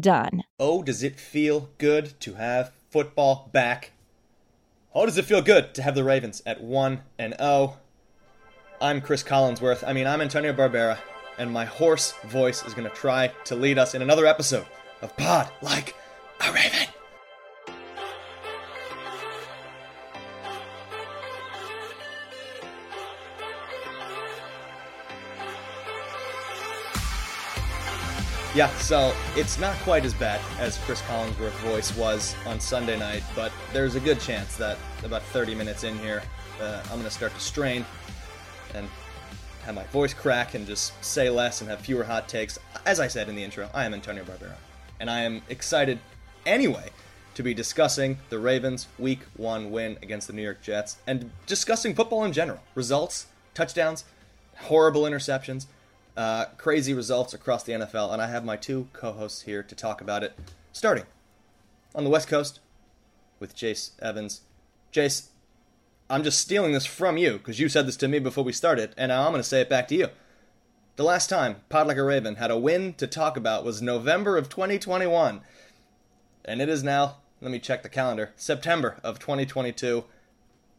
done. Oh, does it feel good to have football back? Oh, does it feel good to have the Ravens at 1 and 0? I'm Chris Collinsworth. I mean, I'm Antonio Barbera, and my hoarse voice is going to try to lead us in another episode of Pod Like a Raven. Yeah, so it's not quite as bad as Chris Collinsworth's voice was on Sunday night, but there's a good chance that about 30 minutes in here, uh, I'm going to start to strain and have my voice crack and just say less and have fewer hot takes. As I said in the intro, I am Antonio Barbera, and I am excited anyway to be discussing the Ravens' Week 1 win against the New York Jets and discussing football in general results, touchdowns, horrible interceptions uh, crazy results across the NFL, and I have my two co-hosts here to talk about it. Starting on the West Coast with Jace Evans. Jace, I'm just stealing this from you because you said this to me before we started, and now I'm going to say it back to you. The last time Pod Like a Raven had a win to talk about was November of 2021, and it is now. Let me check the calendar. September of 2022.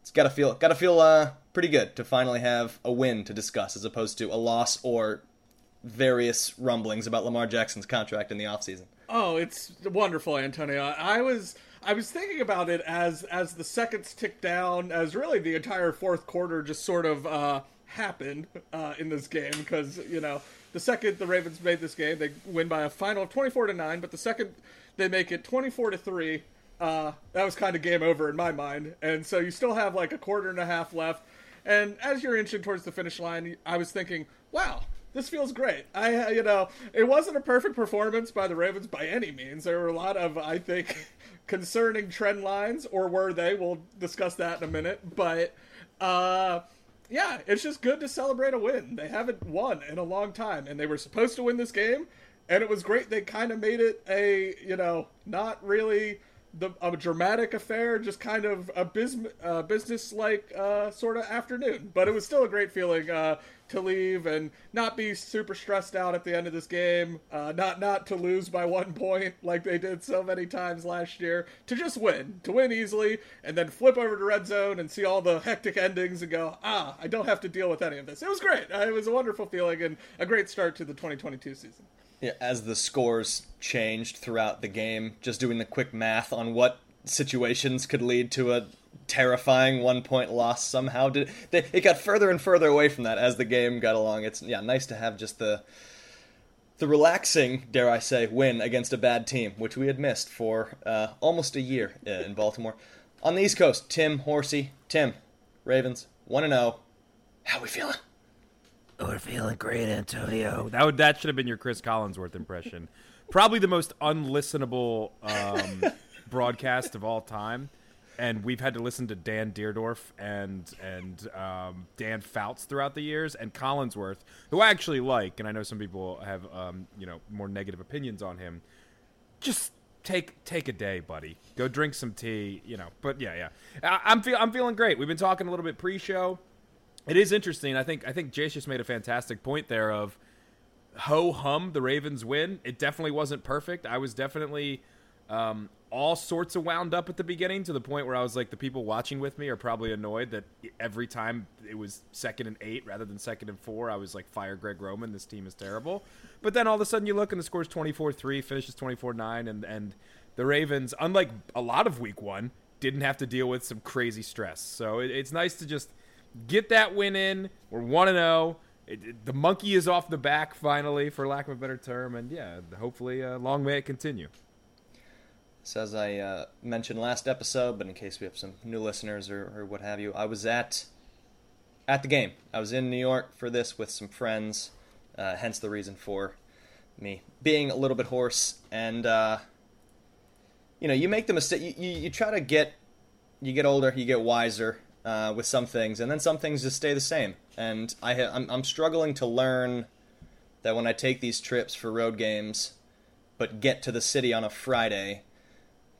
It's gotta feel gotta feel uh, pretty good to finally have a win to discuss as opposed to a loss or various rumblings about Lamar Jackson's contract in the offseason. Oh, it's wonderful, Antonio. I was I was thinking about it as as the seconds ticked down, as really the entire fourth quarter just sort of uh, happened uh, in this game because you know the second the Ravens made this game, they win by a final of twenty four to nine, but the second they make it twenty four to three. Uh, that was kind of game over in my mind, and so you still have like a quarter and a half left. And as you're inching towards the finish line, I was thinking, wow, this feels great. I, you know, it wasn't a perfect performance by the Ravens by any means. There were a lot of, I think, concerning trend lines, or were they? We'll discuss that in a minute. But, uh, yeah, it's just good to celebrate a win. They haven't won in a long time, and they were supposed to win this game, and it was great. They kind of made it a, you know, not really the a dramatic affair, just kind of a uh, business like uh, sort of afternoon. But it was still a great feeling uh, to leave and not be super stressed out at the end of this game, uh, not not to lose by one point like they did so many times last year, to just win, to win easily, and then flip over to red zone and see all the hectic endings and go, ah, I don't have to deal with any of this. It was great. Uh, it was a wonderful feeling and a great start to the 2022 season. Yeah, as the scores changed throughout the game, just doing the quick math on what situations could lead to a terrifying one point loss somehow. Did they, it got further and further away from that as the game got along. It's yeah, nice to have just the the relaxing, dare I say, win against a bad team, which we had missed for uh, almost a year in Baltimore. On the East Coast, Tim Horsey, Tim, Ravens, one and zero. Oh. How we feeling? We're feeling great, Antonio. That would, that should have been your Chris Collinsworth impression. Probably the most unlistenable um, broadcast of all time and we've had to listen to Dan Dierdorf and and um, Dan Fouts throughout the years, and Collinsworth, who I actually like, and I know some people have um, you know more negative opinions on him. Just take take a day, buddy. Go drink some tea, you know. But yeah, yeah, I, am feel I'm feeling great. We've been talking a little bit pre-show. It is interesting. I think I think Jace just made a fantastic point there of ho hum the Ravens win. It definitely wasn't perfect. I was definitely Um, all sorts of wound up at the beginning to the point where I was like, the people watching with me are probably annoyed that every time it was second and eight rather than second and four, I was like, fire Greg Roman. This team is terrible. But then all of a sudden you look and the score's 24 3, finishes 24 9, and, and the Ravens, unlike a lot of week one, didn't have to deal with some crazy stress. So it, it's nice to just get that win in. We're 1 and 0. The monkey is off the back finally, for lack of a better term. And yeah, hopefully, uh, long may it continue. So as I uh, mentioned last episode, but in case we have some new listeners or, or what have you, I was at at the game. I was in New York for this with some friends, uh, hence the reason for me being a little bit hoarse. And uh, you know, you make the mistake. You, you, you, try to get you get older, you get wiser uh, with some things, and then some things just stay the same. And I ha- I'm, I'm struggling to learn that when I take these trips for road games, but get to the city on a Friday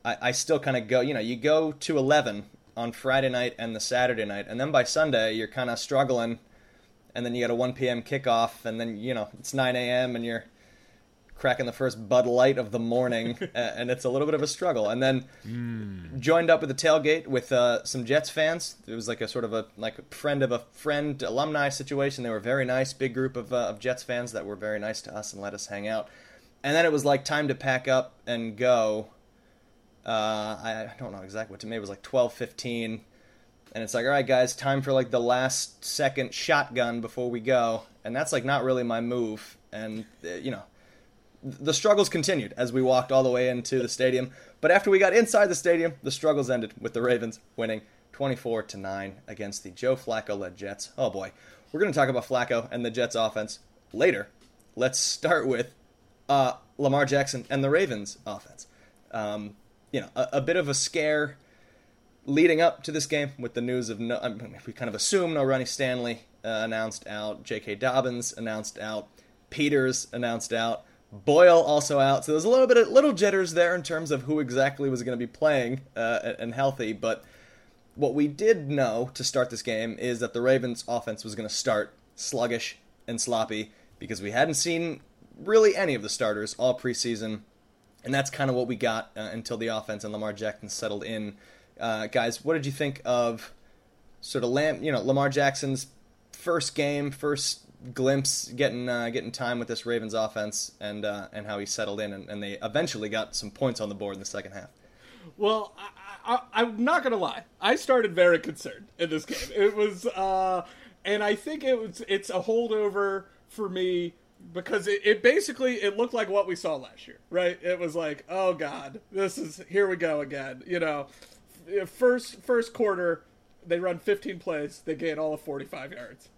I, I still kind of go, you know, you go to 11 on Friday night and the Saturday night, and then by Sunday you're kind of struggling, and then you got a 1 p.m. kickoff, and then you know it's 9 a.m. and you're cracking the first Bud Light of the morning, and it's a little bit of a struggle. And then mm. joined up with the tailgate with uh, some Jets fans. It was like a sort of a like a friend of a friend alumni situation. They were very nice, big group of, uh, of Jets fans that were very nice to us and let us hang out. And then it was like time to pack up and go. Uh, I don't know exactly what to me. It was like twelve fifteen, and it's like, all right, guys, time for like the last second shotgun before we go, and that's like not really my move. And uh, you know, the struggles continued as we walked all the way into the stadium. But after we got inside the stadium, the struggles ended with the Ravens winning 24 to 9 against the Joe Flacco led Jets. Oh boy. We're going to talk about Flacco and the Jets offense later. Let's start with uh, Lamar Jackson and the Ravens offense. Um, you know a, a, bit of a scare leading up to this game with the news of no. I mean, we kind of assume no Ronnie Stanley uh, announced out, J.K. Dobbins announced out, Peters announced out, Boyle also out. So there's a little bit of little jitters there in terms of who exactly was going to be playing uh, and healthy. But what we did know to start this game is that the Ravens' offense was going to start sluggish and sloppy because we hadn't seen really any of the starters all preseason and that's kind of what we got uh, until the offense and Lamar Jackson settled in. Uh, guys, what did you think of sort of Lam- you know Lamar Jackson's first game, first glimpse, getting uh, getting time with this Ravens offense, and uh, and how he settled in, and, and, they eventually got some points on the board in the second half. Well, I, am not gonna lie, I started very concerned in this game. It was, uh, and I think it was it's a holdover for me because it, it basically it looked like what we saw last year, right? It was like, oh god, this is here we go again. You know, first first quarter they run 15 plays, they gain all of 45 yards.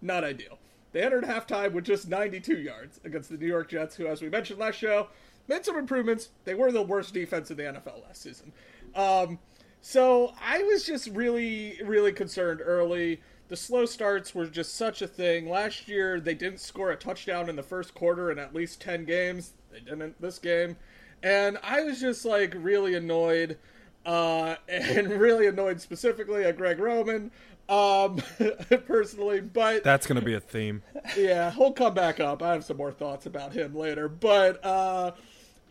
Not ideal. They entered halftime with just 92 yards against the New York Jets, who, as we mentioned last show, made some improvements. They were the worst defense in the NFL last season. Um, so I was just really, really concerned early the slow starts were just such a thing. Last year, they didn't score a touchdown in the first quarter in at least 10 games. They didn't this game. And I was just like really annoyed, uh, and really annoyed specifically at Greg Roman, um, personally. But that's going to be a theme. Yeah, he'll come back up. I have some more thoughts about him later. But, uh,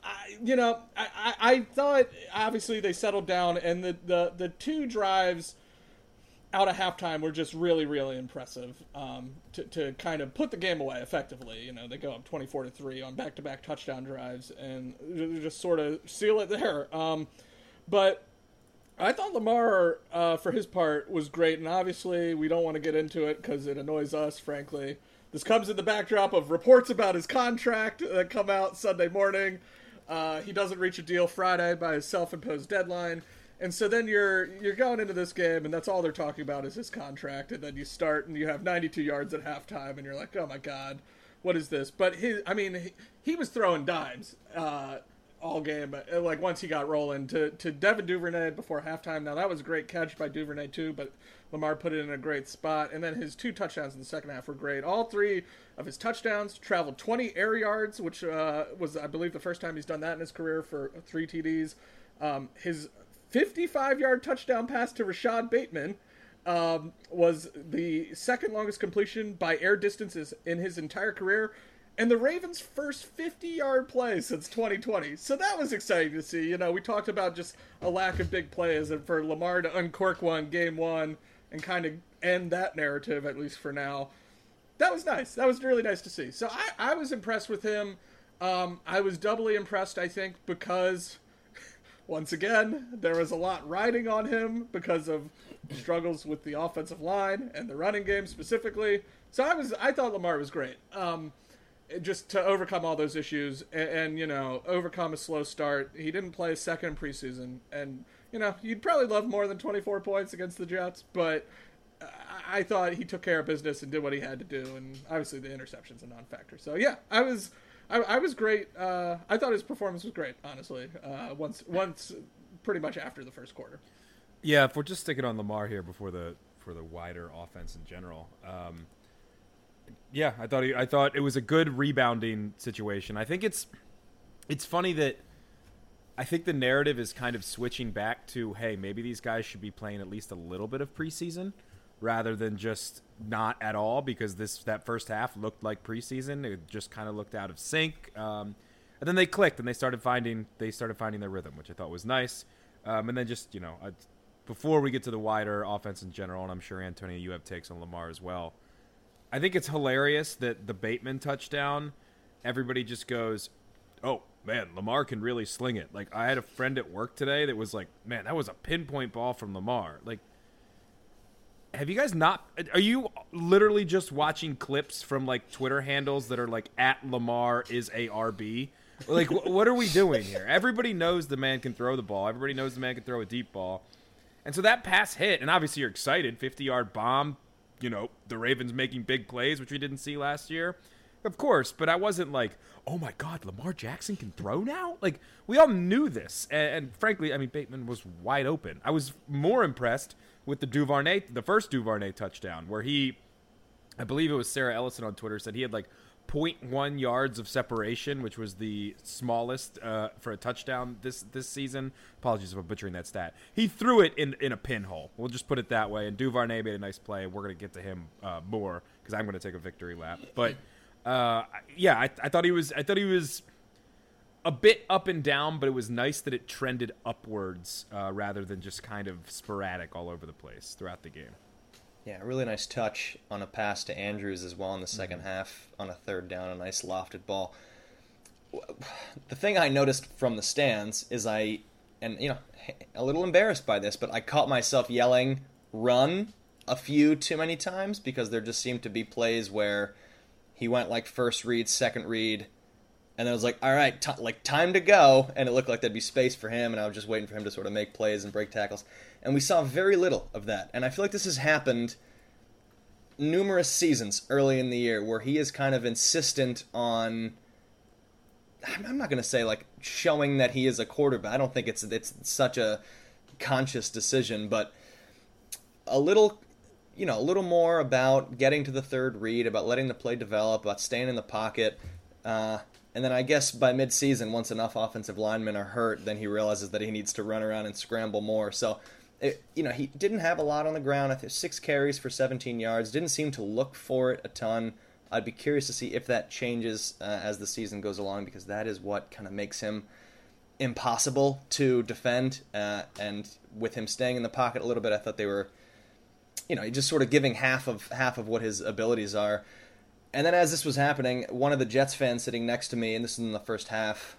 I, you know, I, I, I thought obviously they settled down, and the, the, the two drives out of halftime were just really, really impressive um, to, to kind of put the game away effectively. You know, they go up 24 to 3 on back to back touchdown drives and just sort of seal it there. Um, but I thought Lamar, uh, for his part, was great. And obviously, we don't want to get into it because it annoys us, frankly. This comes in the backdrop of reports about his contract that come out Sunday morning. Uh, he doesn't reach a deal Friday by his self imposed deadline. And so then you're you're going into this game, and that's all they're talking about is his contract. And then you start, and you have 92 yards at halftime, and you're like, oh my god, what is this? But his, I mean, he, he was throwing dimes uh, all game. Uh, like once he got rolling to to Devin Duvernay before halftime. Now that was a great catch by Duvernay too, but Lamar put it in a great spot. And then his two touchdowns in the second half were great. All three of his touchdowns traveled 20 air yards, which uh, was I believe the first time he's done that in his career for three TDs. Um, his 55 yard touchdown pass to Rashad Bateman um, was the second longest completion by air distances in his entire career. And the Ravens' first 50 yard play since 2020. So that was exciting to see. You know, we talked about just a lack of big plays, and for Lamar to uncork one game one and kind of end that narrative, at least for now, that was nice. That was really nice to see. So I, I was impressed with him. Um, I was doubly impressed, I think, because once again, there was a lot riding on him because of struggles with the offensive line and the running game specifically. So I was I thought Lamar was great. Um, just to overcome all those issues and, and, you know overcome a slow start. He didn't play a second preseason, and you know you'd probably love more than 24 points against the Jets, but I thought he took care of business and did what he had to do, and obviously the interception's a non-factor. So yeah, I was I, I was great. Uh, I thought his performance was great, honestly. Uh, once once pretty much after the first quarter. Yeah, if we're just sticking on Lamar here before the for the wider offense in general. Um, yeah, I thought he, I thought it was a good rebounding situation. I think it's it's funny that I think the narrative is kind of switching back to hey, maybe these guys should be playing at least a little bit of preseason rather than just not at all because this that first half looked like preseason. It just kind of looked out of sync. Um, and then they clicked and they started finding they started finding their rhythm, which I thought was nice. Um, and then just you know, I, before we get to the wider offense in general, and I'm sure Antonio, you have takes on Lamar as well. I think it's hilarious that the Bateman touchdown, everybody just goes, "Oh man, Lamar can really sling it." Like I had a friend at work today that was like, "Man, that was a pinpoint ball from Lamar." Like have you guys not are you literally just watching clips from like twitter handles that are like at lamar is a rb like wh- what are we doing here? Everybody knows the man can throw the ball. Everybody knows the man can throw a deep ball. And so that pass hit and obviously you're excited. 50 yard bomb you know the ravens making big plays which we didn't see last year. Of course but i wasn't like oh my god lamar jackson can throw now? Like we all knew this. And, and frankly i mean bateman was wide open. I was more impressed with the Duvernay, the first Duvernay touchdown, where he, I believe it was Sarah Ellison on Twitter, said he had like 0.1 yards of separation, which was the smallest uh, for a touchdown this this season. Apologies if I'm butchering that stat. He threw it in, in a pinhole. We'll just put it that way. And Duvernay made a nice play. We're going to get to him uh, more because I'm going to take a victory lap. But uh, yeah, I, I thought he was. I thought he was a bit up and down, but it was nice that it trended upwards uh, rather than just kind of sporadic all over the place throughout the game. Yeah, really nice touch on a pass to Andrews as well in the 2nd mm-hmm. half on a third down, a nice lofted ball. The thing I noticed from the stands is I, and you know, a little embarrassed by this, but I caught myself yelling "run" a few too many times because there just seemed to be plays where he went like first read, second read, and then I was like, all right, t- like time to go, and it looked like there'd be space for him, and I was just waiting for him to sort of make plays and break tackles, and we saw very little of that, and I feel like this has happened numerous seasons early in the year where he is kind of insistent on. I'm not going to say like showing that he is a quarterback. I don't think it's it's such a conscious decision, but a little you know, a little more about getting to the third read, about letting the play develop, about staying in the pocket. Uh, and then I guess by midseason, once enough offensive linemen are hurt, then he realizes that he needs to run around and scramble more. So, it, you know, he didn't have a lot on the ground. I think six carries for 17 yards. Didn't seem to look for it a ton. I'd be curious to see if that changes uh, as the season goes along because that is what kind of makes him impossible to defend. Uh, and with him staying in the pocket a little bit, I thought they were, you know, just sort of giving half of half of what his abilities are. And then as this was happening, one of the Jets fans sitting next to me, and this is in the first half,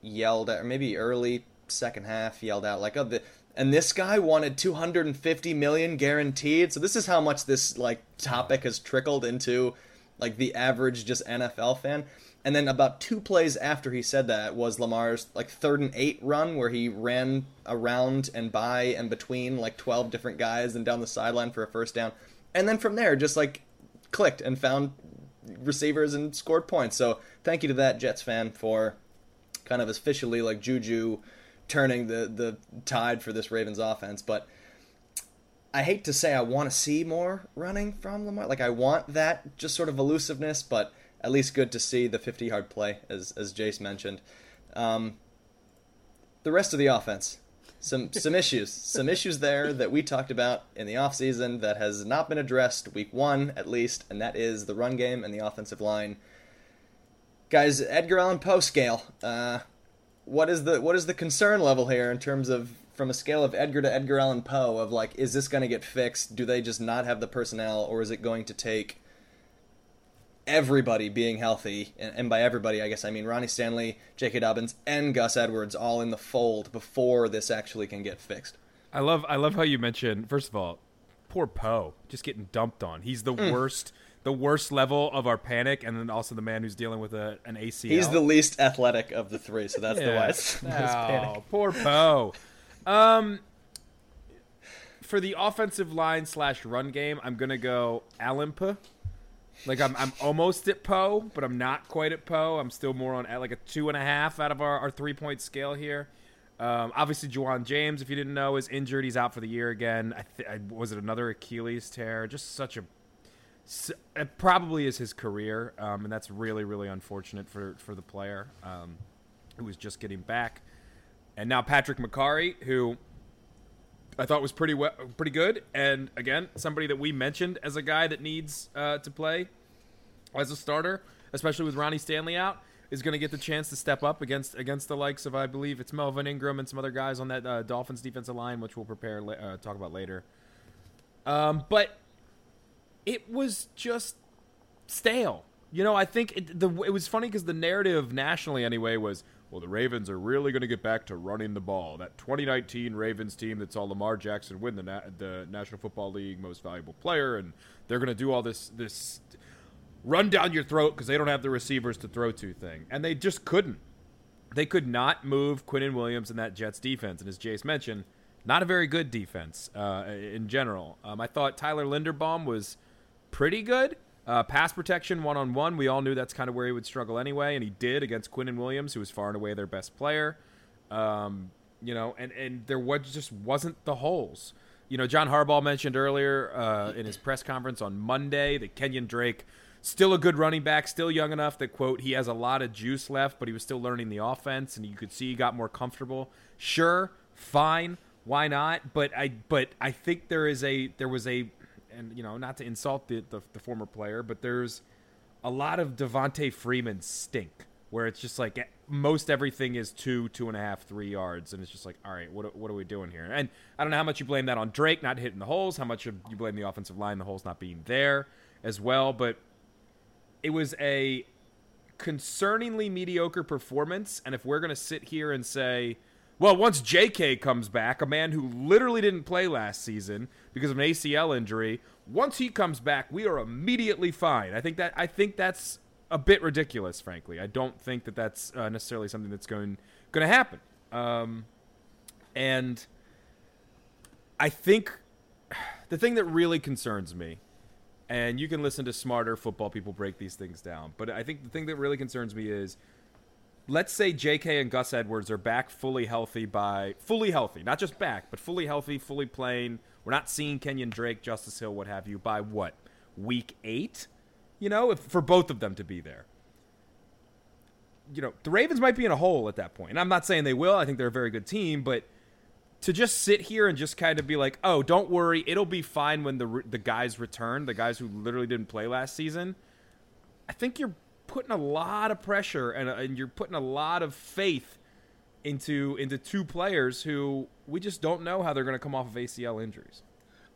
yelled at, or maybe early second half, yelled out like, "Oh, the." And this guy wanted 250 million guaranteed. So this is how much this like topic has trickled into like the average just NFL fan. And then about two plays after he said that was Lamar's like third and eight run where he ran around and by and between like 12 different guys and down the sideline for a first down. And then from there, just like clicked and found receivers and scored points. So thank you to that Jets fan for kind of officially like Juju turning the the tide for this Ravens offense. But I hate to say I want to see more running from Lamar. Like I want that just sort of elusiveness, but at least good to see the 50 yard play as as Jace mentioned. Um, the rest of the offense some some issues, some issues there that we talked about in the offseason that has not been addressed week one at least, and that is the run game and the offensive line. Guys, Edgar Allan Poe scale. Uh, what is the what is the concern level here in terms of from a scale of Edgar to Edgar Allan Poe of like, is this going to get fixed? Do they just not have the personnel, or is it going to take everybody being healthy? And, and by everybody, I guess I mean Ronnie Stanley, J.K. Dobbins, and Gus Edwards all in the fold before this actually can get fixed. I love I love how you mentioned first of all, poor Poe just getting dumped on. He's the mm. worst the worst level of our panic, and then also the man who's dealing with a, an ACL. He's the least athletic of the three, so that's yeah. the it's oh. Poor Poe. Um, for the offensive line slash run game, I'm gonna go Alimpa. Like I'm, I'm almost at Poe, but I'm not quite at Poe. I'm still more on at like a two and a half out of our, our three point scale here. Um, obviously, Ja'Wuan James, if you didn't know, is injured. He's out for the year again. I th- I, was it another Achilles tear? Just such a it probably is his career, um, and that's really really unfortunate for for the player um, who was just getting back. And now Patrick Mekari, who I thought was pretty well, pretty good, and again somebody that we mentioned as a guy that needs uh, to play as a starter, especially with Ronnie Stanley out, is going to get the chance to step up against against the likes of I believe it's Melvin Ingram and some other guys on that uh, Dolphins defensive line, which we'll prepare uh, talk about later. Um, but it was just stale. You know, I think it, the it was funny because the narrative nationally anyway was, well, the Ravens are really going to get back to running the ball. That 2019 Ravens team that saw Lamar Jackson win the Na- the National Football League Most Valuable Player, and they're going to do all this this run down your throat because they don't have the receivers to throw to thing, and they just couldn't. They could not move Quinnen Williams in that Jets defense, and as Jace mentioned, not a very good defense uh, in general. Um, I thought Tyler Linderbaum was pretty good. Uh, pass protection one on one, we all knew that's kind of where he would struggle anyway, and he did against Quinnen Williams, who was far and away their best player. Um, you know, and and there was just wasn't the holes. You know, John Harbaugh mentioned earlier uh, in his press conference on Monday that Kenyon Drake still a good running back, still young enough that quote he has a lot of juice left, but he was still learning the offense, and you could see he got more comfortable. Sure, fine, why not? But I but I think there is a there was a and you know, not to insult the, the, the former player, but there's a lot of Devonta Freeman stink where it's just like most everything is two, two and a half, three yards, and it's just like, all right, what what are we doing here? And I don't know how much you blame that on Drake not hitting the holes, how much you blame the offensive line, the holes not being there as well, but it was a concerningly mediocre performance. And if we're gonna sit here and say well, once J.K. comes back, a man who literally didn't play last season because of an ACL injury, once he comes back, we are immediately fine. I think that I think that's a bit ridiculous, frankly. I don't think that that's uh, necessarily something that's going going to happen. Um, and I think the thing that really concerns me, and you can listen to smarter football people break these things down, but I think the thing that really concerns me is let's say J.K. and Gus Edwards are back fully healthy by fully healthy, not just back, but fully healthy, fully playing. We're not seeing Kenyon Drake, Justice Hill, what have you, by what week eight? You know, if, for both of them to be there. You know, the Ravens might be in a hole at that point. And I'm not saying they will. I think they're a very good team, but to just sit here and just kind of be like, "Oh, don't worry, it'll be fine when the the guys return, the guys who literally didn't play last season." I think you're putting a lot of pressure and, and you're putting a lot of faith into into two players who we just don't know how they're going to come off of ACL injuries.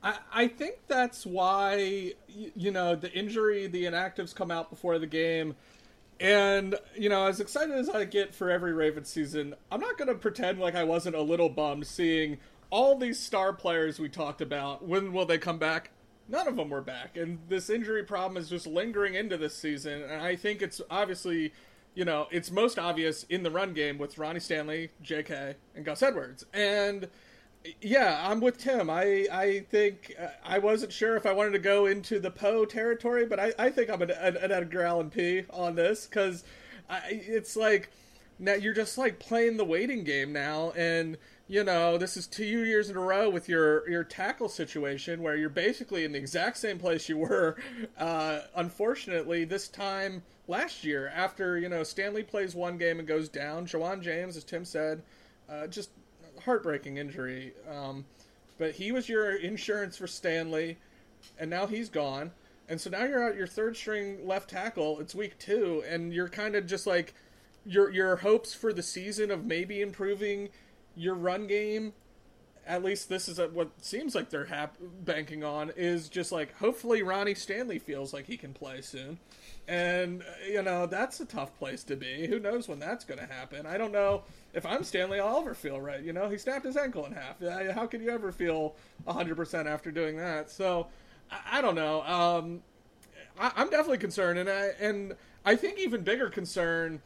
I, I think that's why you know the injury, the inactives come out before the game, and you know as excited as I get for every Ravens season, I'm not going to pretend like I wasn't a little bummed seeing all these star players we talked about. When will they come back? None of them were back, and this injury problem is just lingering into this season. And I think it's obviously, you know, it's most obvious in the run game with Ronnie Stanley, J.K., and Gus Edwards. And yeah, I'm with Tim. I I think uh, I wasn't sure if I wanted to go into the Poe territory, but I, I think I'm an, an, an Edgar Allan P on this because it's like now you're just like playing the waiting game now and you know, this is two years in a row with your your tackle situation where you're basically in the exact same place you were. Uh, unfortunately, this time last year, after you know Stanley plays one game and goes down, Ja'Wuan James, as Tim said, uh, just heartbreaking injury. Um, but he was your insurance for Stanley, and now he's gone. And so now you're out your third string left tackle. It's week two, and you're kind of just like your your hopes for the season of maybe improving your run game. At least this is what seems like they're hap- banking on is just like hopefully Ronnie Stanley feels like he can play soon, and you know that's a tough place to be. Who knows when that's going to happen? I don't know if I'm Stanley, I'll ever feel right. You know, he snapped his ankle in half. How can you ever feel 100% after doing that? So, I, I don't know. Um, I, am definitely concerned, and I and I think even bigger concern.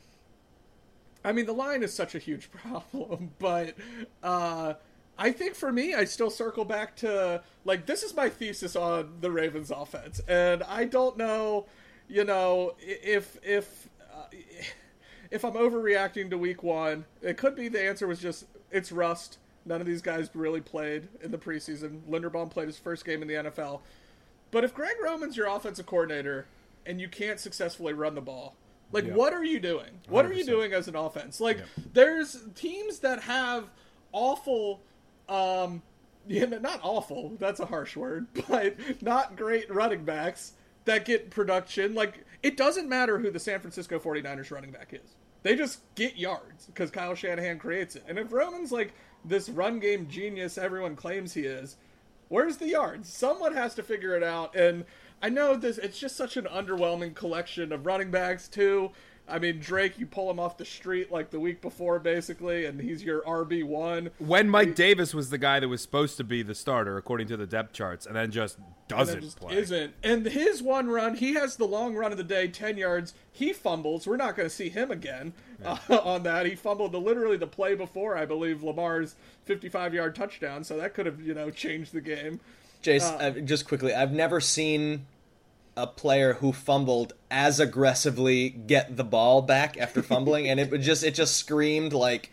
I mean, the line is such a huge problem, but uh, I think for me, I still circle back to like this is my thesis on the Ravens offense, and I don't know, you know, if if. Uh, if I'm overreacting to week one, it could be the answer was just it's rust. None of these guys really played in the preseason. Linderbaum played his first game in the NFL. But if Greg Roman's your offensive coordinator and you can't successfully run the ball, like yeah. what are you doing? What 100%. are you doing as an offense? Like yeah. there's teams that have awful um yeah, not awful, that's a harsh word, but not great running backs that get production. Like it doesn't matter who the San Francisco 49ers running back is. They just get yards because Kyle Shanahan creates it. And if Roman's like this run game genius everyone claims he is, where's the yards? Someone has to figure it out. And I know this it's just such an underwhelming collection of running backs too. I mean, Drake, you pull him off the street like the week before, basically, and he's your RB one. When Mike he, Davis was the guy that was supposed to be the starter according to the depth charts, and then just doesn't just play. Isn't and his one run, he has the long run of the day, ten yards. He fumbles. We're not going to see him again yeah. uh, on that. He fumbled the, literally the play before, I believe, Lamar's fifty-five yard touchdown. So that could have you know changed the game. Jace, uh, just quickly, I've never seen a player who fumbled as aggressively get the ball back after fumbling, and it would just it just screamed like,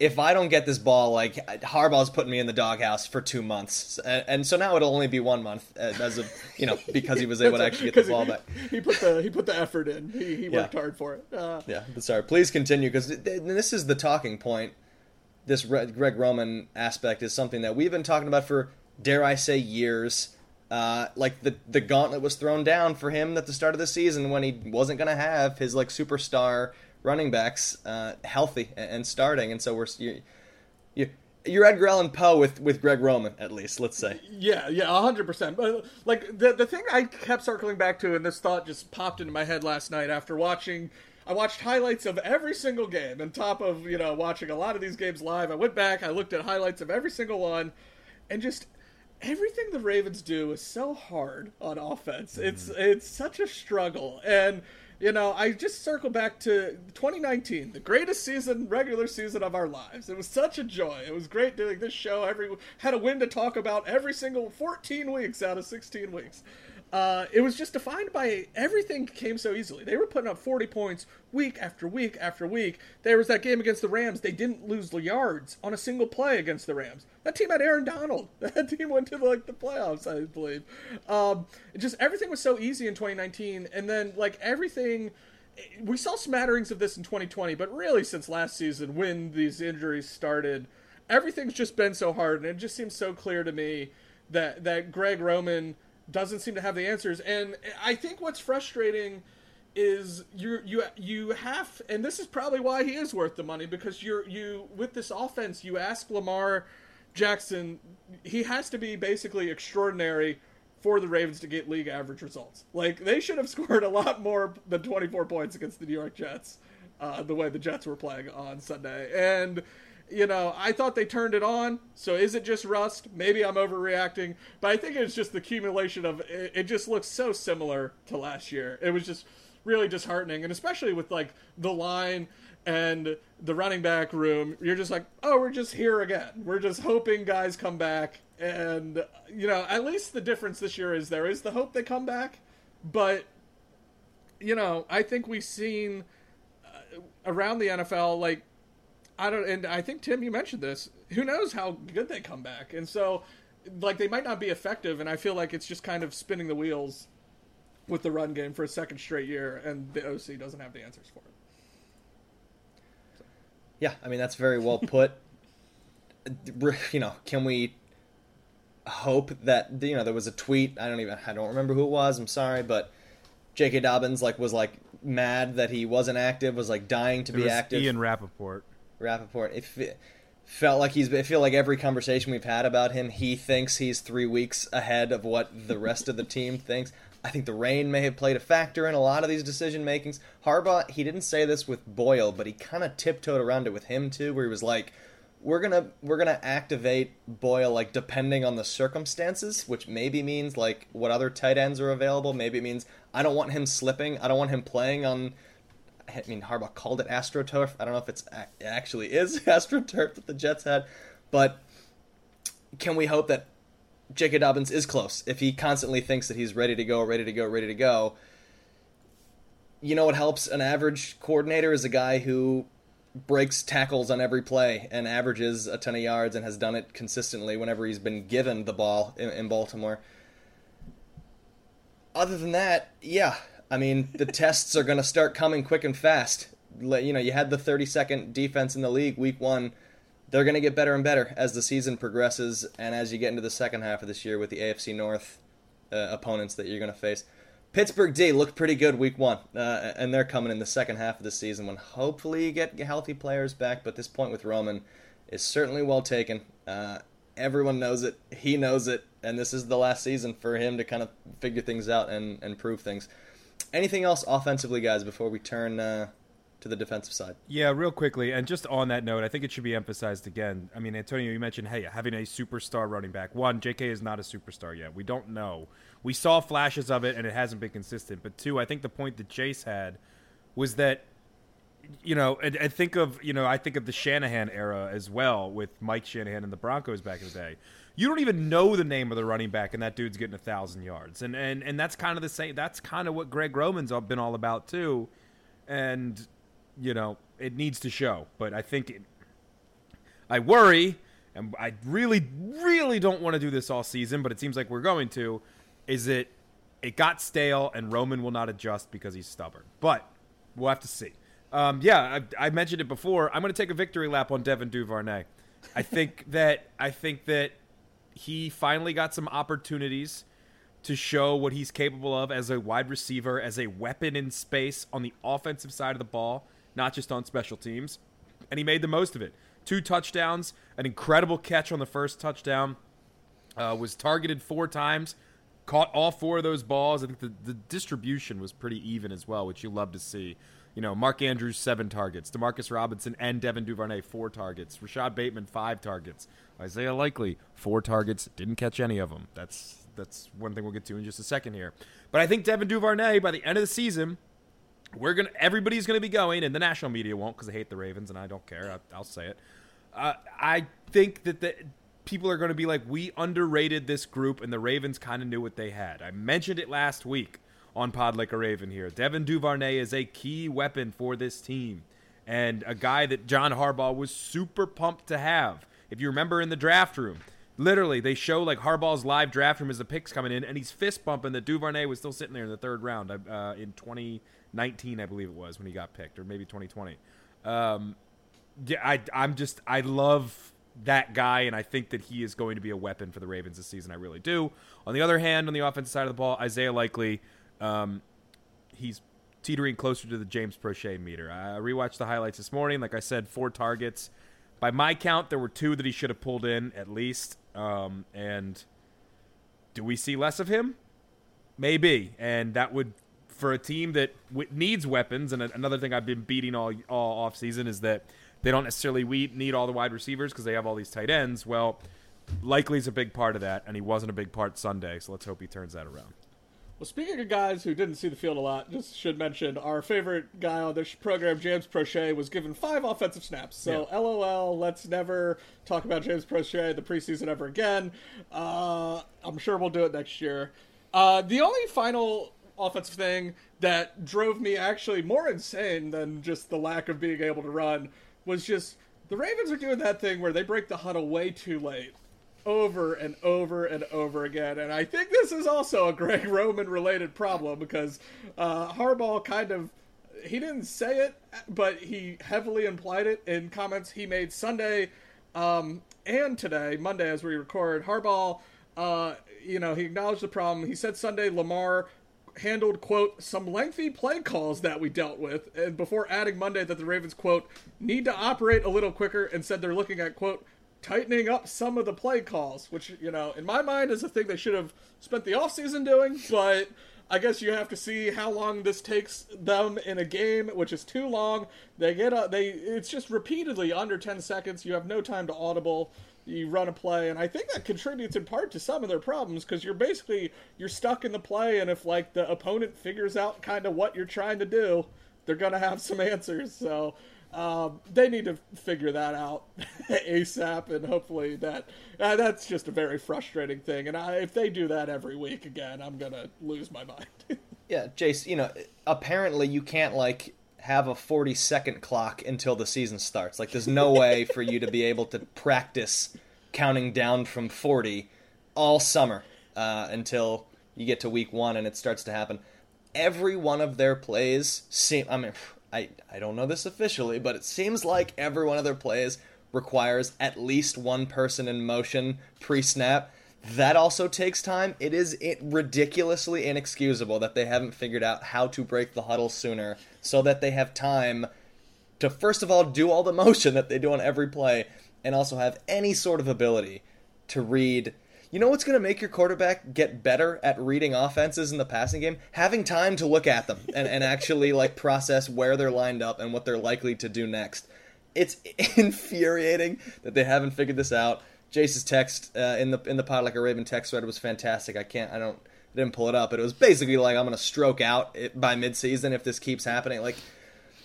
if I don't get this ball, like Harbaugh's putting me in the doghouse for two months, and, and so now it'll only be one month uh, as of you know because he was able to actually get the ball back. He put the he put the effort in. He, he worked yeah. hard for it. Uh, yeah, sorry. Please continue because this is the talking point. This Greg Roman aspect is something that we've been talking about for dare I say years uh, like the the gauntlet was thrown down for him at the start of the season when he wasn't going to have his like superstar running backs uh, healthy and, and, starting, and so we're you, you you're Edgar Allan Poe with with Greg Roman at least, let's say. Yeah, yeah, hundred percent. But like the the thing I kept circling back to, and this thought just popped into my head last night after watching. I watched highlights of every single game, on top of you know watching a lot of these games live. I went back, I looked at highlights of every single one, and just everything the Ravens do is so hard on offense. Mm. It's it's such a struggle. And you know, I just circle back to 2019, the greatest season, regular season of our lives. It was such a joy. It was great doing this show. Every had a win to talk about every single 14 weeks out of 16 weeks. Uh, it was just defined by everything came so easily. They were putting up 40 points week after week after week. There was that game against the Rams. They didn't lose yards on a single play against the Rams. That team had Aaron Donald. That team went to like the playoffs, I believe. Um, just everything was so easy in 2019, and then like everything. We saw smatterings of this in 2020, but really since last season when these injuries started, everything's just been so hard, and it just seems so clear to me that that Greg Roman doesn't seem to have the answers. And I think what's frustrating is you you you have and this is probably why he is worth the money because you're you with this offense you ask Lamar Jackson he has to be basically extraordinary for the Ravens to get league average results. Like they should have scored a lot more than 24 points against the New York Jets. Uh, the way the Jets were playing on Sunday. And you know, I thought they turned it on. So is it just rust? Maybe I'm overreacting, but I think it's just the accumulation of it, it just looks so similar to last year. It was just really disheartening, and especially with like the line and the running back room, you're just like, oh, we're just here again. We're just hoping guys come back, and you know, at least the difference this year is there is the hope they come back, but you know, I think we've seen uh, around the NFL like I don't, and I think Tim, you mentioned this. Who knows how good they come back? And so, like, they might not be effective, and I feel like it's just kind of spinning the wheels with the run game for a second straight year, and the OC doesn't have the answers for it. So. Yeah, I mean that's very well put. you know, can we hope that you know there was a tweet. I don't even I don't remember who it was. I'm sorry, but J.K. Dobbins like was like mad that he wasn't active, was like dying to It be was active. Ian Rapoport. Rapoport. It felt like he's. I feel like every conversation we've had about him, he thinks he's three weeks ahead of what the rest of the team thinks. I think the rain may have played a factor in a lot of these decision makings. Harbaugh, he didn't say this with Boyle, but he kind of tiptoed around it with him too, where he was like, "We're gonna we're gonna activate Boyle like depending on the circumstances, which maybe means like what other tight ends are available. Maybe it means I don't want him slipping. I don't want him playing on." I mean, Harbaugh called it AstroTurf. I don't know if it's it actually is AstroTurf that the Jets had, but can we hope that J.K. Dobbins is close? If he constantly thinks that he's ready to go, ready to go, ready to go, you know what helps an average coordinator is a guy who breaks tackles on every play and averages a ton of yards and has done it consistently whenever he's been given the ball in, in Baltimore. Other than that, yeah, I mean the tests are going to start coming quick and fast. You know, you had the 32nd defense in the league week one. They're going to get better and better as the season progresses and as you get into the second half of this year with the AFC North uh, opponents that you're going to face. Pittsburgh D looked pretty good week one, uh, and they're coming in the second half of the season when hopefully you get healthy players back. But this point with Roman is certainly well taken. Uh, everyone knows it, he knows it, and this is the last season for him to kind of figure things out and, and prove things. Anything else offensively, guys, before we turn uh, to the defensive side? Yeah, real quickly, and just on that note, I think it should be emphasized again. I mean, Antonio, you mentioned, hey, having a superstar running back. One, J.K. is not a superstar yet. We don't know. We saw flashes of it, and it hasn't been consistent. But two, I think the point that Chase had was that, you know, and, and think of, you know, I think of the Shanahan era as well with Mike Shanahan and the Broncos back in the day. You don't even know the name of the running back, and that dude's getting a thousand yards, and and and that's kind of the same. That's kind of what Greg Roman's been all about too, and you know, it needs to show. But I think it, I worry, and I really, really don't want to do this all season, but it seems like we're going to. Is it? It got stale, and Roman will not adjust because he's stubborn. But we'll have to see. Um, yeah, I, I mentioned it before. I'm going to take a victory lap on Devin Duvernay. I think that I think that he finally got some opportunities to show what he's capable of as a wide receiver, as a weapon in space on the offensive side of the ball, not just on special teams. And he made the most of it. Two touchdowns, an incredible catch on the first touchdown, uh, was targeted four times, caught all four of those balls. I think the, the distribution was pretty even as well, which you love to see. You know, Mark Andrews, seven targets. Demarcus Robinson and Devin Duvernay, four targets. Rashad Bateman, five targets. Isaiah Likely, four targets. Didn't catch any of them. That's that's one thing we'll get to in just a second here. But I think Devin Duvernay, by the end of the season, we're gonna everybody's gonna be going, and the national media won't because they hate the Ravens, and I don't care. I, will say it. Uh, I think that the people are going to be like, we underrated this group, and the Ravens kind of knew what they had. I mentioned it last week on Pod Like a Raven here. Devin Duvernay is a key weapon for this team, and a guy that John Harbaugh was super pumped to have. If you remember in the draft room, literally they show like Harbaugh's live draft room as the picks coming in, and he's fist bumping that Duvernay was still sitting there in the third round uh, in 2019, I believe it was when he got picked, or maybe 2020. Um, yeah, I, I'm just I love that guy, and I think that he is going to be a weapon for the Ravens this season. I really do. On the other hand, on the offensive side of the ball, Isaiah Likely, um, he's teetering closer to the James Proche meter. I rewatched the highlights this morning. Like I said, four targets. By my count, there were two that he should have pulled in at least. Um, and do we see less of him? Maybe, and that would for a team that w- needs weapons. And another thing I've been beating all all off season is that they don't necessarily we need all the wide receivers because they have all these tight ends. Well, likely is a big part of that, and he wasn't a big part Sunday. So let's hope he turns that around. Well, speaking of guys who didn't see the field a lot, just should mention our favorite guy on this program, James Proche, was given five offensive snaps. So, yeah. LOL, let's never talk about James Proche the preseason ever again. Uh, I'm sure we'll do it next year. Uh, the only final offensive thing that drove me actually more insane than just the lack of being able to run was just the Ravens are doing that thing where they break the huddle way too late over and over and over again. And I think this is also a Greg Roman related problem because uh, Harbaugh kind of he didn't say it, but he heavily implied it in comments he made Sunday um, and today, Monday, as we record. Harbaugh Uh, you know, he acknowledged the problem. He said Sunday Lamar handled quote some lengthy play calls that we dealt with and before adding monday that the ravens quote need to operate a little quicker and said they're looking at quote tightening up some of the play calls which you know in my mind is a thing they should have spent the offseason doing but I guess you have to see how long this takes them in a game, which is too long. They get a, they it's just repeatedly under 10 seconds. You have no time to audible. You run a play, and I think that contributes in part to some of their problems because you're basically you're stuck in the play, and if like the opponent figures out kind of what you're trying to do, they're gonna have some answers. So um, they need to figure that out ASAP, and hopefully that uh, that's just a very frustrating thing. And I, if they do that every week again, I'm gonna lose my mind. yeah, Jace, you know, apparently you can't like have a 40 second clock until the season starts. Like, there's no way for you to be able to practice counting down from 40 all summer uh, until you get to week one and it starts to happen. Every one of their plays seem. I mean I, I don't know this officially, but it seems like every one of their plays requires at least one person in motion pre snap. That also takes time. It is ridiculously inexcusable that they haven't figured out how to break the huddle sooner so that they have time to, first of all, do all the motion that they do on every play and also have any sort of ability to read you know what's going to make your quarterback get better at reading offenses in the passing game? Having time to look at them and, and actually like process where they're lined up and what they're likely to do next. It's infuriating that they haven't figured this out. Jace's text uh, in the in the pod like a Raven text thread was fantastic. I can't I don't I didn't pull it up, but it was basically like I'm going to stroke out by midseason if this keeps happening. Like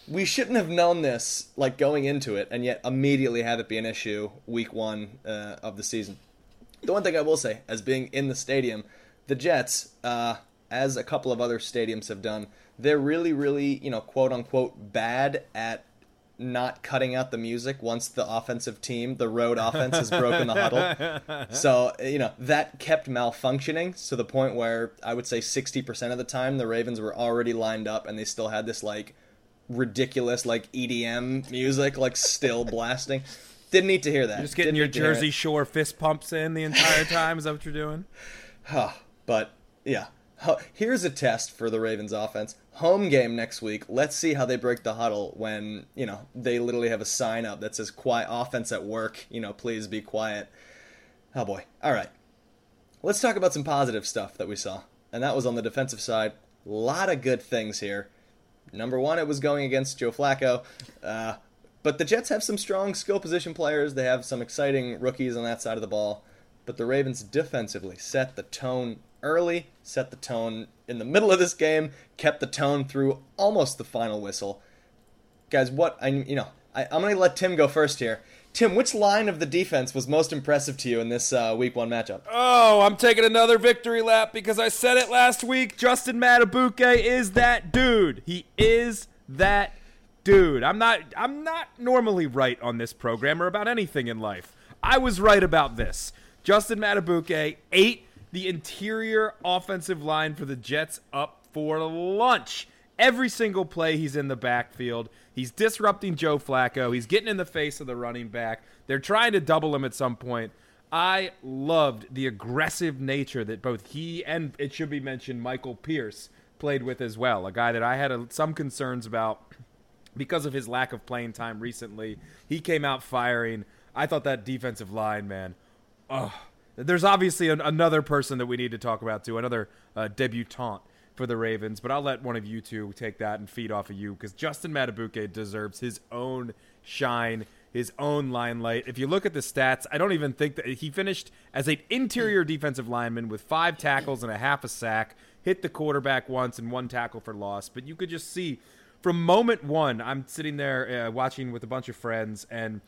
we shouldn't have known this like going into it, and yet immediately have it be an issue week one uh, of the season. The one thing I will say, as being in the stadium, the Jets, uh, as a couple of other stadiums have done, they're really, really, you know, quote unquote, bad at not cutting out the music once the offensive team, the road offense, has broken the huddle. So, you know, that kept malfunctioning to the point where I would say 60% of the time the Ravens were already lined up and they still had this, like, ridiculous, like, EDM music, like, still blasting. Didn't need to hear that. You're just getting Didn't your Jersey Shore fist pumps in the entire time. Is that what you're doing? Huh. But yeah, here's a test for the Ravens offense. Home game next week. Let's see how they break the huddle when, you know, they literally have a sign up that says quiet offense at work, you know, please be quiet. Oh boy. All right. Let's talk about some positive stuff that we saw. And that was on the defensive side. A lot of good things here. Number one, it was going against Joe Flacco. Uh, but the Jets have some strong skill position players. They have some exciting rookies on that side of the ball. But the Ravens defensively set the tone early, set the tone in the middle of this game, kept the tone through almost the final whistle. Guys, what I you know, I, am to let Tim go first here. Tim, which line of the defense was most impressive to you in this uh, Week One matchup? Oh, I'm taking another victory lap because I said it last week. Justin Madubuike is that dude. He is that dude, I'm not I'm not normally right on this program or about anything in life. I was right about this. Justin Madubuike ate the interior offensive line for the Jets up for lunch. Every single play he's in the backfield. He's disrupting Joe Flacco. He's getting in the face of the running back. They're trying to double him at some point. I loved the aggressive nature that both he and it should be mentioned Michael Pierce played with as well. A guy that I had a, some concerns about because of his lack of playing time recently. He came out firing. I thought that defensive line, man. Oh, there's obviously an, another person that we need to talk about too, another uh, debutant for the Ravens. But I'll let one of you two take that and feed off of you because Justin Madubuike deserves his own shine, his own limelight. If you look at the stats, I don't even think that he finished as an interior defensive lineman with five tackles and a half a sack. Hit the quarterback once and one tackle for loss, but you could just see from moment one, I'm sitting there uh, watching with a bunch of friends, and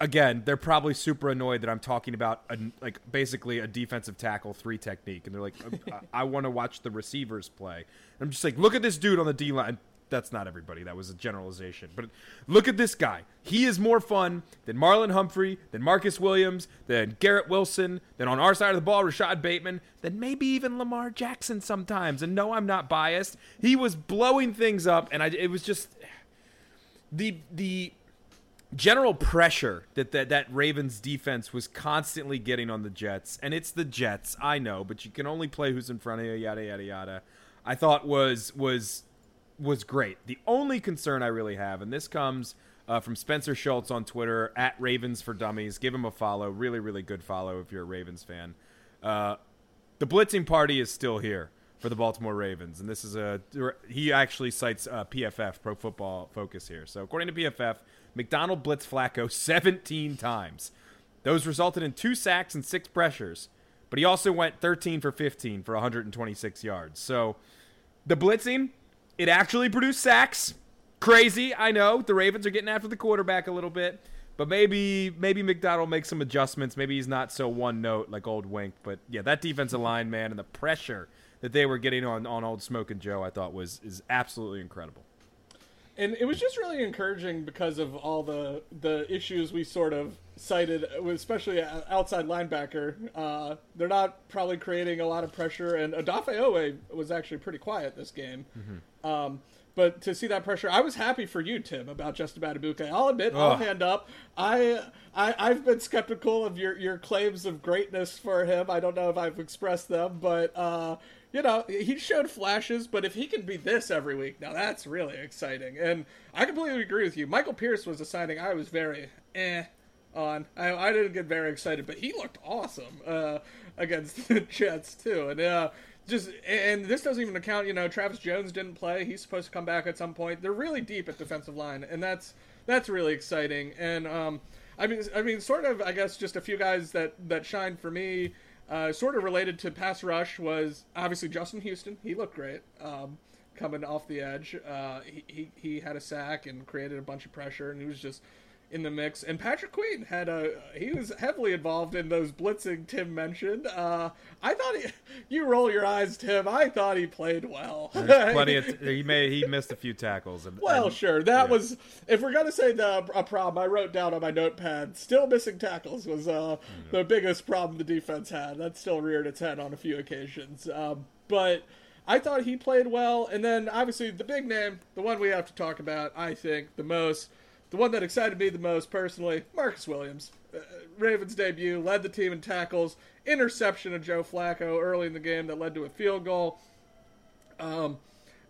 again, they're probably super annoyed that I'm talking about a, like basically a defensive tackle three technique, and they're like, I, I want to watch the receivers play. And I'm just like, look at this dude on the D line that's not everybody. That was a generalization. But look at this guy. He is more fun than Marlon Humphrey, than Marcus Williams, than Garrett Wilson, than on our side of the ball, Rashod Bateman, than maybe even Lamar Jackson sometimes. And no, I'm not biased. He was blowing things up, and I, it was just the the general pressure that, that that Ravens defense was constantly getting on the Jets, and it's the Jets, I know, but you can only play who's in front of you, yada yada yada. I thought was was was great. The only concern I really have, and this comes uh, from Spencer Schultz on Twitter at Ravens for Dummies. Give him a follow. Really, really good follow if you're a Ravens fan. Uh, the blitzing party is still here for the Baltimore Ravens, and this is a he actually cites uh, PFF Pro Football Focus here. So according to PFF, Macdonald blitzed Flacco 17 times. Those resulted in two sacks and six pressures, but he also went 13 for 15 for 126 yards. So the blitzing, it actually produced sacks. Crazy, I know. The Ravens are getting after the quarterback a little bit. But maybe maybe Macdonald makes some adjustments. Maybe he's not so one note like old Wink. But yeah, that defensive line, man, and the pressure that they were getting on, on old Smoke and Joe, I thought was is absolutely incredible. And it was just really encouraging because of all the the issues we sort of cited, especially outside linebacker. Uh, they're not probably creating a lot of pressure, and Odafe Oweh was actually pretty quiet this game. Mm-hmm. Um, but to see that pressure, I was happy for you, Tim, about Justin Madubuike. I'll admit, oh. I'll hand up. I, I I've been skeptical of your your claims of greatness for him. I don't know if I've expressed them, but uh, you know, he showed flashes. But if he can be this every week, now that's really exciting. And I completely agree with you. Michael Pierce was a signing I was very eh on. I, I didn't get very excited, but he looked awesome uh, against the Jets too. And uh, just and this doesn't even account. You know, Travis Jones didn't play. He's supposed to come back at some point. They're really deep at defensive line, and that's that's really exciting. And um, I mean, I mean, sort of. I guess just a few guys that that shined for me. Uh, sort of related to pass rush was obviously Justin Houston. He looked great um, coming off the edge. Uh, he, he he had a sack and created a bunch of pressure, and he was just in the mix. And Patrick Queen had a he was heavily involved in those blitzing Tim mentioned. Uh, I thought he, you roll your eyes, Tim. I thought he played well. plenty of he may he missed a few tackles. And, well, and, sure, that yeah. was if we're gonna say the a problem. I wrote down on my notepad. Still missing tackles was uh, the biggest problem the defense had. That still reared its head on a few occasions. Um, but. I thought he played well, and then obviously the big name, the one we have to talk about, I think the most, the one that excited me the most personally, Marcus Williams. Uh, Ravens debut, led the team in tackles, interception of Joe Flacco early in the game that led to a field goal. Um,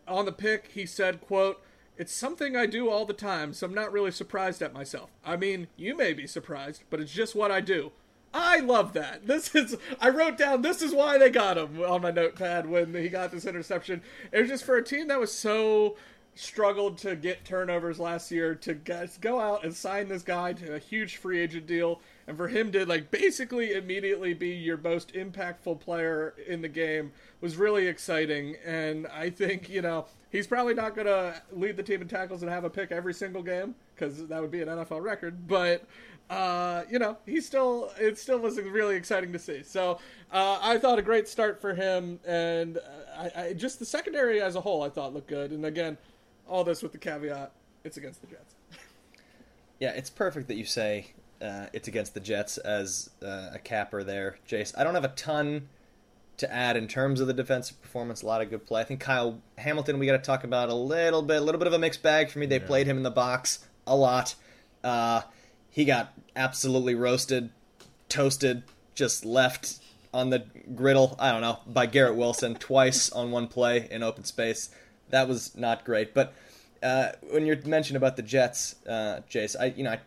on the pick, he said, quote, it's something I do all the time, so I'm not really surprised at myself. I mean, you may be surprised, but it's just what I do. I love that. This is I wrote down this is why they got him on my notepad when he got this interception. It was just for a team that was so struggled to get turnovers last year to go out and sign this guy to a huge free agent deal and for him to like basically immediately be your most impactful player in the game was really exciting and i think you know he's probably not going to lead the team in tackles and have a pick every single game because that would be an nfl record but uh, you know, he still it still was really exciting to see. So uh, I thought a great start for him, and I, I, just the secondary as a whole I thought looked good. And again, all this with the caveat it's against the Jets. yeah, it's perfect that you say uh, it's against the Jets as uh, a capper there, Jace. I don't have a ton to add in terms of the defensive performance. A lot of good play. I think Kyle Hamilton we got to talk about a little bit, a little bit of a mixed bag for me. They yeah. played him in the box a lot. Uh, he got absolutely roasted, toasted, just left on the griddle. I don't know by Garrett Wilson twice on one play in open space that was not great. But uh, when you're mentioned about the Jets, uh, Jace, I you know I,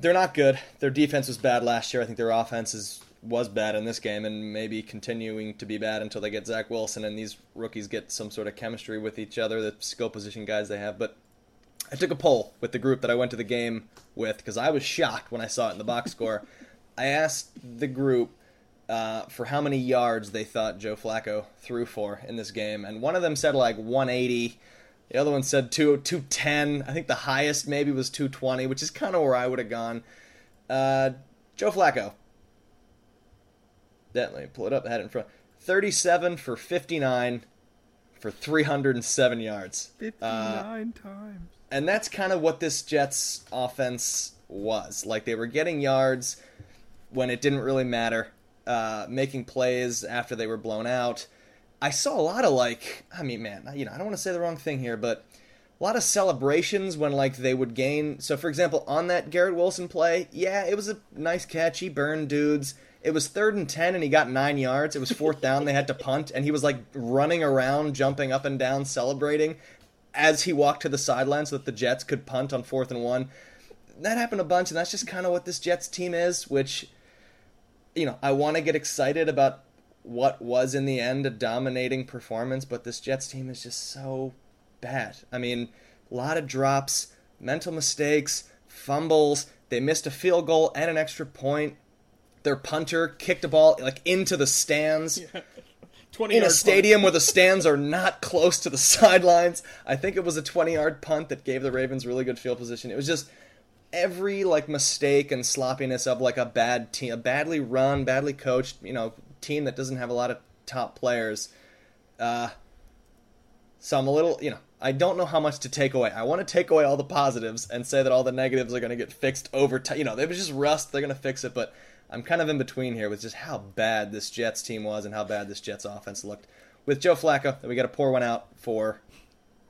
they're not good. Their defense was bad last year. I think their offense is, was bad in this game, and maybe continuing to be bad until they get Zach Wilson and these rookies get some sort of chemistry with each other. The skill position guys they have, but. I took a poll with the group that I went to the game with because I was shocked when I saw it in the box score. I asked the group uh, for how many yards they thought Joe Flacco threw for in this game, and one of them said like 180. The other one said 2, 210. I think the highest maybe was 220, which is kind of where I would have gone. Uh, Joe Flacco. That, let me pull it up. I had it in front. 37 for 59 for 307 yards. 59 uh, times. And that's kind of what this Jets offense was. Like they were getting yards when it didn't really matter uh, making plays after they were blown out. I saw a lot of like, I mean, man, you know, I don't want to say the wrong thing here, but a lot of celebrations when like they would gain. So for example, on that Garrett Wilson play, yeah, it was a nice catch. He burned dudes. It was third and ten, and he got nine yards. It was fourth down. They had to punt, and he was like running around, jumping up and down, celebrating as he walked to the sideline so that the Jets could punt on fourth and one. That happened a bunch, and that's just kind of what this Jets team is. Which, you know, I want to get excited about what was in the end a dominating performance, but this Jets team is just so bad. I mean, a lot of drops, mental mistakes, fumbles. They missed a field goal and an extra point. Their punter kicked a ball like into the stands. Yeah. 20 in a stadium punt. where the stands are not close to the sidelines. I think it was a 20 yard punt that gave the Ravens really good field position. It was just every like mistake and sloppiness of like a bad team, a badly run, badly coached, you know, team that doesn't have a lot of top players. Uh, so I'm a little, you know, I don't know how much to take away. I want to take away all the positives and say that all the negatives are going to get fixed over time. You know, they was just rust. They're going to fix it, but I'm kind of in between here with just how bad this Jets team was and how bad this Jets offense looked. With Joe Flacco, we got to pour one out for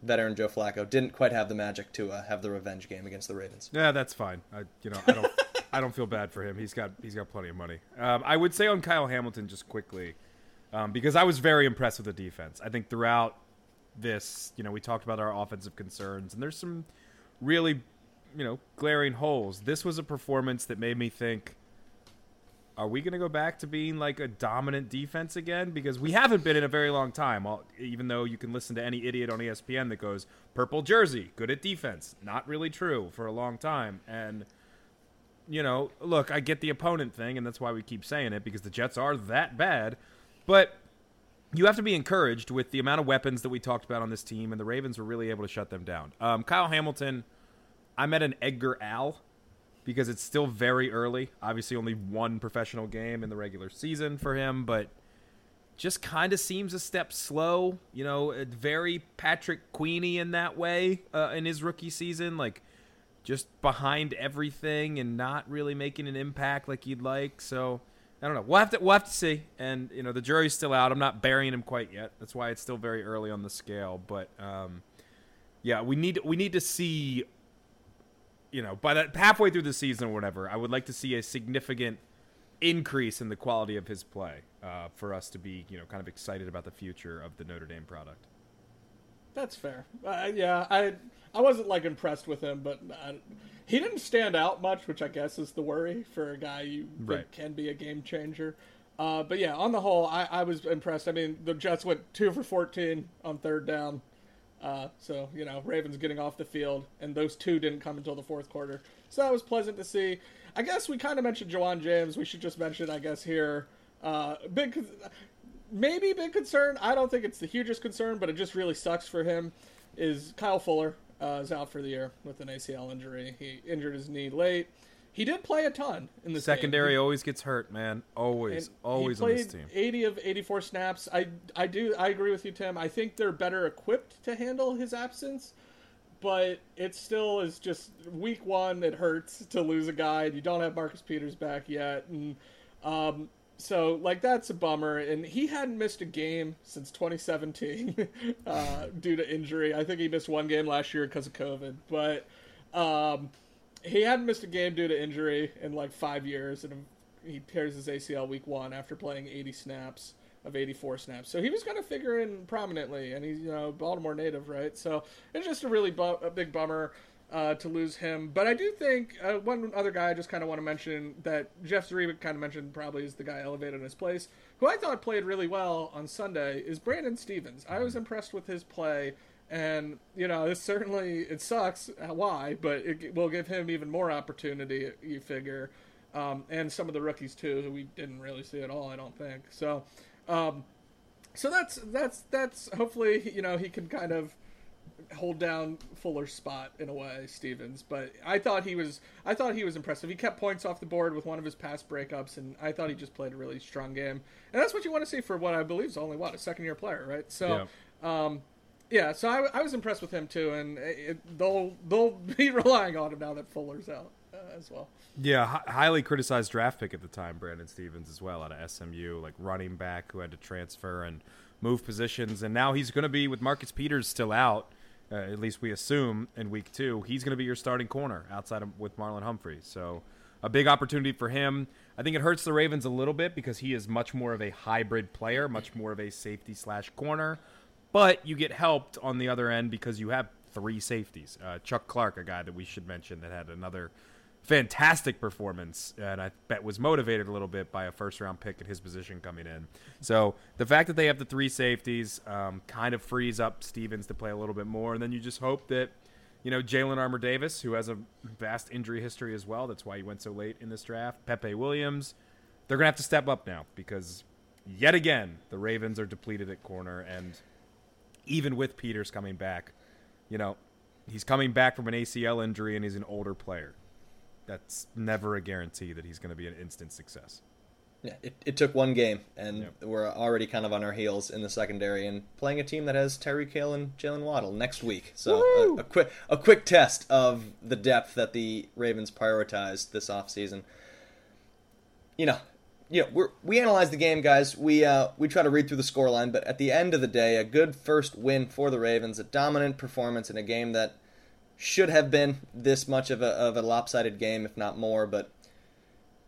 veteran Joe Flacco. Didn't quite have the magic to uh, have the revenge game against the Ravens. Yeah, that's fine. I, you know, I don't, I don't feel bad for him. He's got, he's got plenty of money. Um, I would say on Kyle Hamilton just quickly, um, because I was very impressed with the defense. I think throughout this, you know, we talked about our offensive concerns, and there's some really, you know, glaring holes. This was a performance that made me think, are we going to go back to being like a dominant defense again? Because we haven't been in a very long time. Even though you can listen to any idiot on ESPN that goes, purple jersey, good at defense. Not really true for a long time. And, you know, look, I get the opponent thing, and that's why we keep saying it, because the Jets are that bad. But you have to be encouraged with the amount of weapons that we talked about on this team, and the Ravens were really able to shut them down. Um, Kyle Hamilton, I met an Edgar Al because it's still very early. Obviously, only one professional game in the regular season for him, but just kind of seems a step slow. You know, very Patrick Queenie in that way uh, in his rookie season, like just behind everything and not really making an impact like you'd like. So I don't know. We'll have to we'll have to see. And you know, the jury's still out. I'm not burying him quite yet. That's why it's still very early on the scale. But um, yeah, we need we need to see. You know, by that halfway through the season or whatever, I would like to see a significant increase in the quality of his play uh, for us to be, you know, kind of excited about the future of the Notre Dame product. That's fair. Uh, yeah, I I wasn't like impressed with him, but I, he didn't stand out much, which I guess is the worry for a guy you right. can be a game changer. Uh, but yeah, on the whole, I, I, was impressed. I mean, the Jets went two for 14 on third down. Uh, so, you know, Ravens getting off the field, and those two didn't come until the fourth quarter. So that was pleasant to see. I guess we kind of mentioned Ja'Wuan James. We should just mention, I guess, here. Uh, big, maybe big concern. I don't think it's the hugest concern, but it just really sucks for him. Is Kyle Fuller uh, is out for the year with an ACL injury. He injured his knee late. He did play a ton in the secondary. always gets hurt, man. Always, and always he played on this team. Eighty of eighty-four snaps. I, I do, I agree with you, Tim. I think they're better equipped to handle his absence, but it still is just week one. It hurts to lose a guy. You don't have Marcus Peters back yet, and um, so like that's a bummer and he hadn't missed a game since 2017 uh, due to injury i think he missed one game last year because of covid but um, he hadn't missed a game due to injury in like five years and he tears his acl week one after playing 80 snaps of 84 snaps so he was going to figure in prominently and he's you know baltimore native right so it's just a really bu- a big bummer uh, to lose him. But I do think uh, one other guy I just kind of want to mention that Jeff Zrebiec kind of mentioned probably is the guy elevated in his place, who I thought played really well on Sunday, is Brandon Stephens. I was impressed with his play. And you know, this certainly it sucks why, but it will give him even more opportunity. You figure, um, and some of the rookies too, who we didn't really see at all. I don't think so. Um, so that's that's that's hopefully you know he can kind of hold down Fuller's spot in a way, Stephens. But I thought he was I thought he was impressive. He kept points off the board with one of his pass breakups, and I thought he just played a really strong game. And that's what you want to see for what I believe is only what a second year player, right? So. Yeah. Um, yeah, so I, I, was impressed with him too, and it, they'll they'll be relying on him now that Fuller's out uh, as well. Yeah, highly criticized draft pick at the time, Brandon Stephens as well out of SMU, like running back who had to transfer and move positions, and now he's going to be with Marcus Peters still out uh, at least we assume in week two, he's going to be your starting corner outside of with Marlon Humphrey. So a big opportunity for him. I think it hurts the Ravens a little bit because he is much more of a hybrid player, much more of a safety slash corner. But you get helped on the other end because you have three safeties. Uh, Chuck Clark, a guy that we should mention that had another fantastic performance, and I bet was motivated a little bit by a first round pick at his position coming in. So the fact that they have the three safeties um, kind of frees up Stephens to play a little bit more, and then you just hope that. You know, Jalyn Armour Davis, who has a vast injury history as well. That's why he went so late in this draft. Pepe Williams. They're going to have to step up now because, yet again, the Ravens are depleted at corner. And even with Peters coming back, you know, he's coming back from an ACL injury and he's an older player that's never a guarantee that he's going to be an instant success. Yeah, it, it took one game, and yep. we're already kind of on our heels in the secondary and playing a team that has Tyreek Hill and Jaylen Waddle next week. So a, a, quick a quick test of the depth that the Ravens prioritized this offseason. You know, you know, we we analyze the game, guys. We uh, we try to read through the scoreline, but at the end of the day, a good first win for the Ravens, a dominant performance in a game that should have been this much of a, of a lopsided game, if not more. But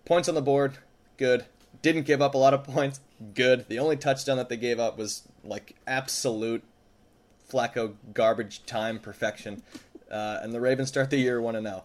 points on the board, good. Didn't give up a lot of points, good. The only touchdown that they gave up was like absolute Flacco garbage time perfection. Uh, and the Ravens start the year 1 0.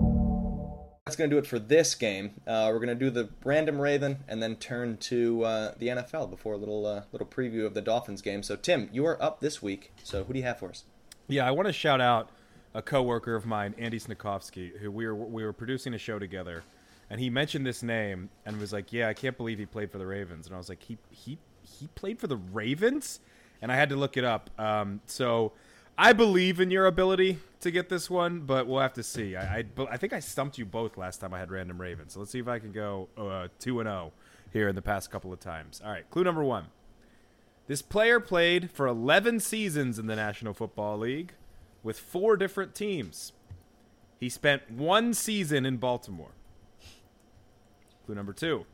that's going to do it for this game. Uh, we're going to do the random Raven and then turn to uh, the NFL before a little uh, little preview of the Dolphins game. So Tim, you are up this week. So who do you have for us? Yeah, I want to shout out a coworker of mine, Andy Snikovsky, who we were we were producing a show together, and he mentioned this name and was like, "Yeah, I can't believe he played for the Ravens." And I was like, "He he he played for the Ravens?" And I had to look it up. Um, so I believe in your ability to get this one, but we'll have to see. I, I, I think I stumped you both last time I had random Raven, So let's see if I can go uh, two and zero oh here in the past couple of times. All right, clue number one. This player played for 11 seasons in the National Football League with four different teams. He spent one season in Baltimore. Clue number two.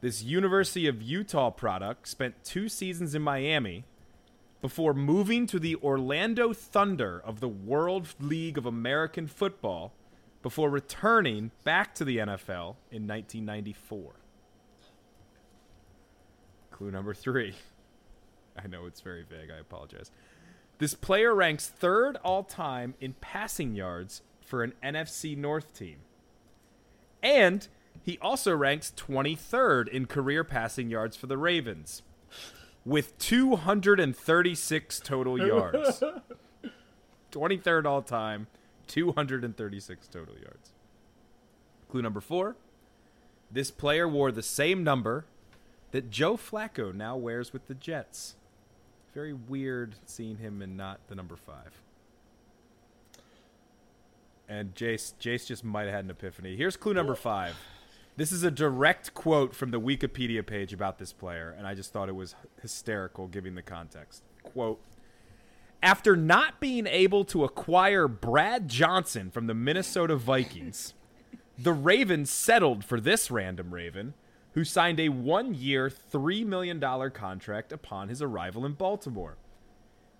This University of Utah product spent two seasons in Miami before moving to the Orlando Thunder of the World League of American Football before returning back to the NFL in 1994. Clue number three. I know it's very vague. I apologize. This player ranks third all time in passing yards for an NFC North team. And he also ranks 23rd in career passing yards for the Ravens with 236 total yards. 23rd all time, 236 total yards. Clue number four this player wore the same number that Joe Flacco now wears with the Jets. Very weird seeing him and not the number five. And Jace, Jace just might have had an epiphany. Here's clue number five. This is a direct quote from the Wikipedia page about this player, and I just thought it was hysterical given the context. Quote After not being able to acquire Brad Johnson from the Minnesota Vikings, the Ravens settled for this random Raven, who signed a one year, $3 million contract upon his arrival in Baltimore.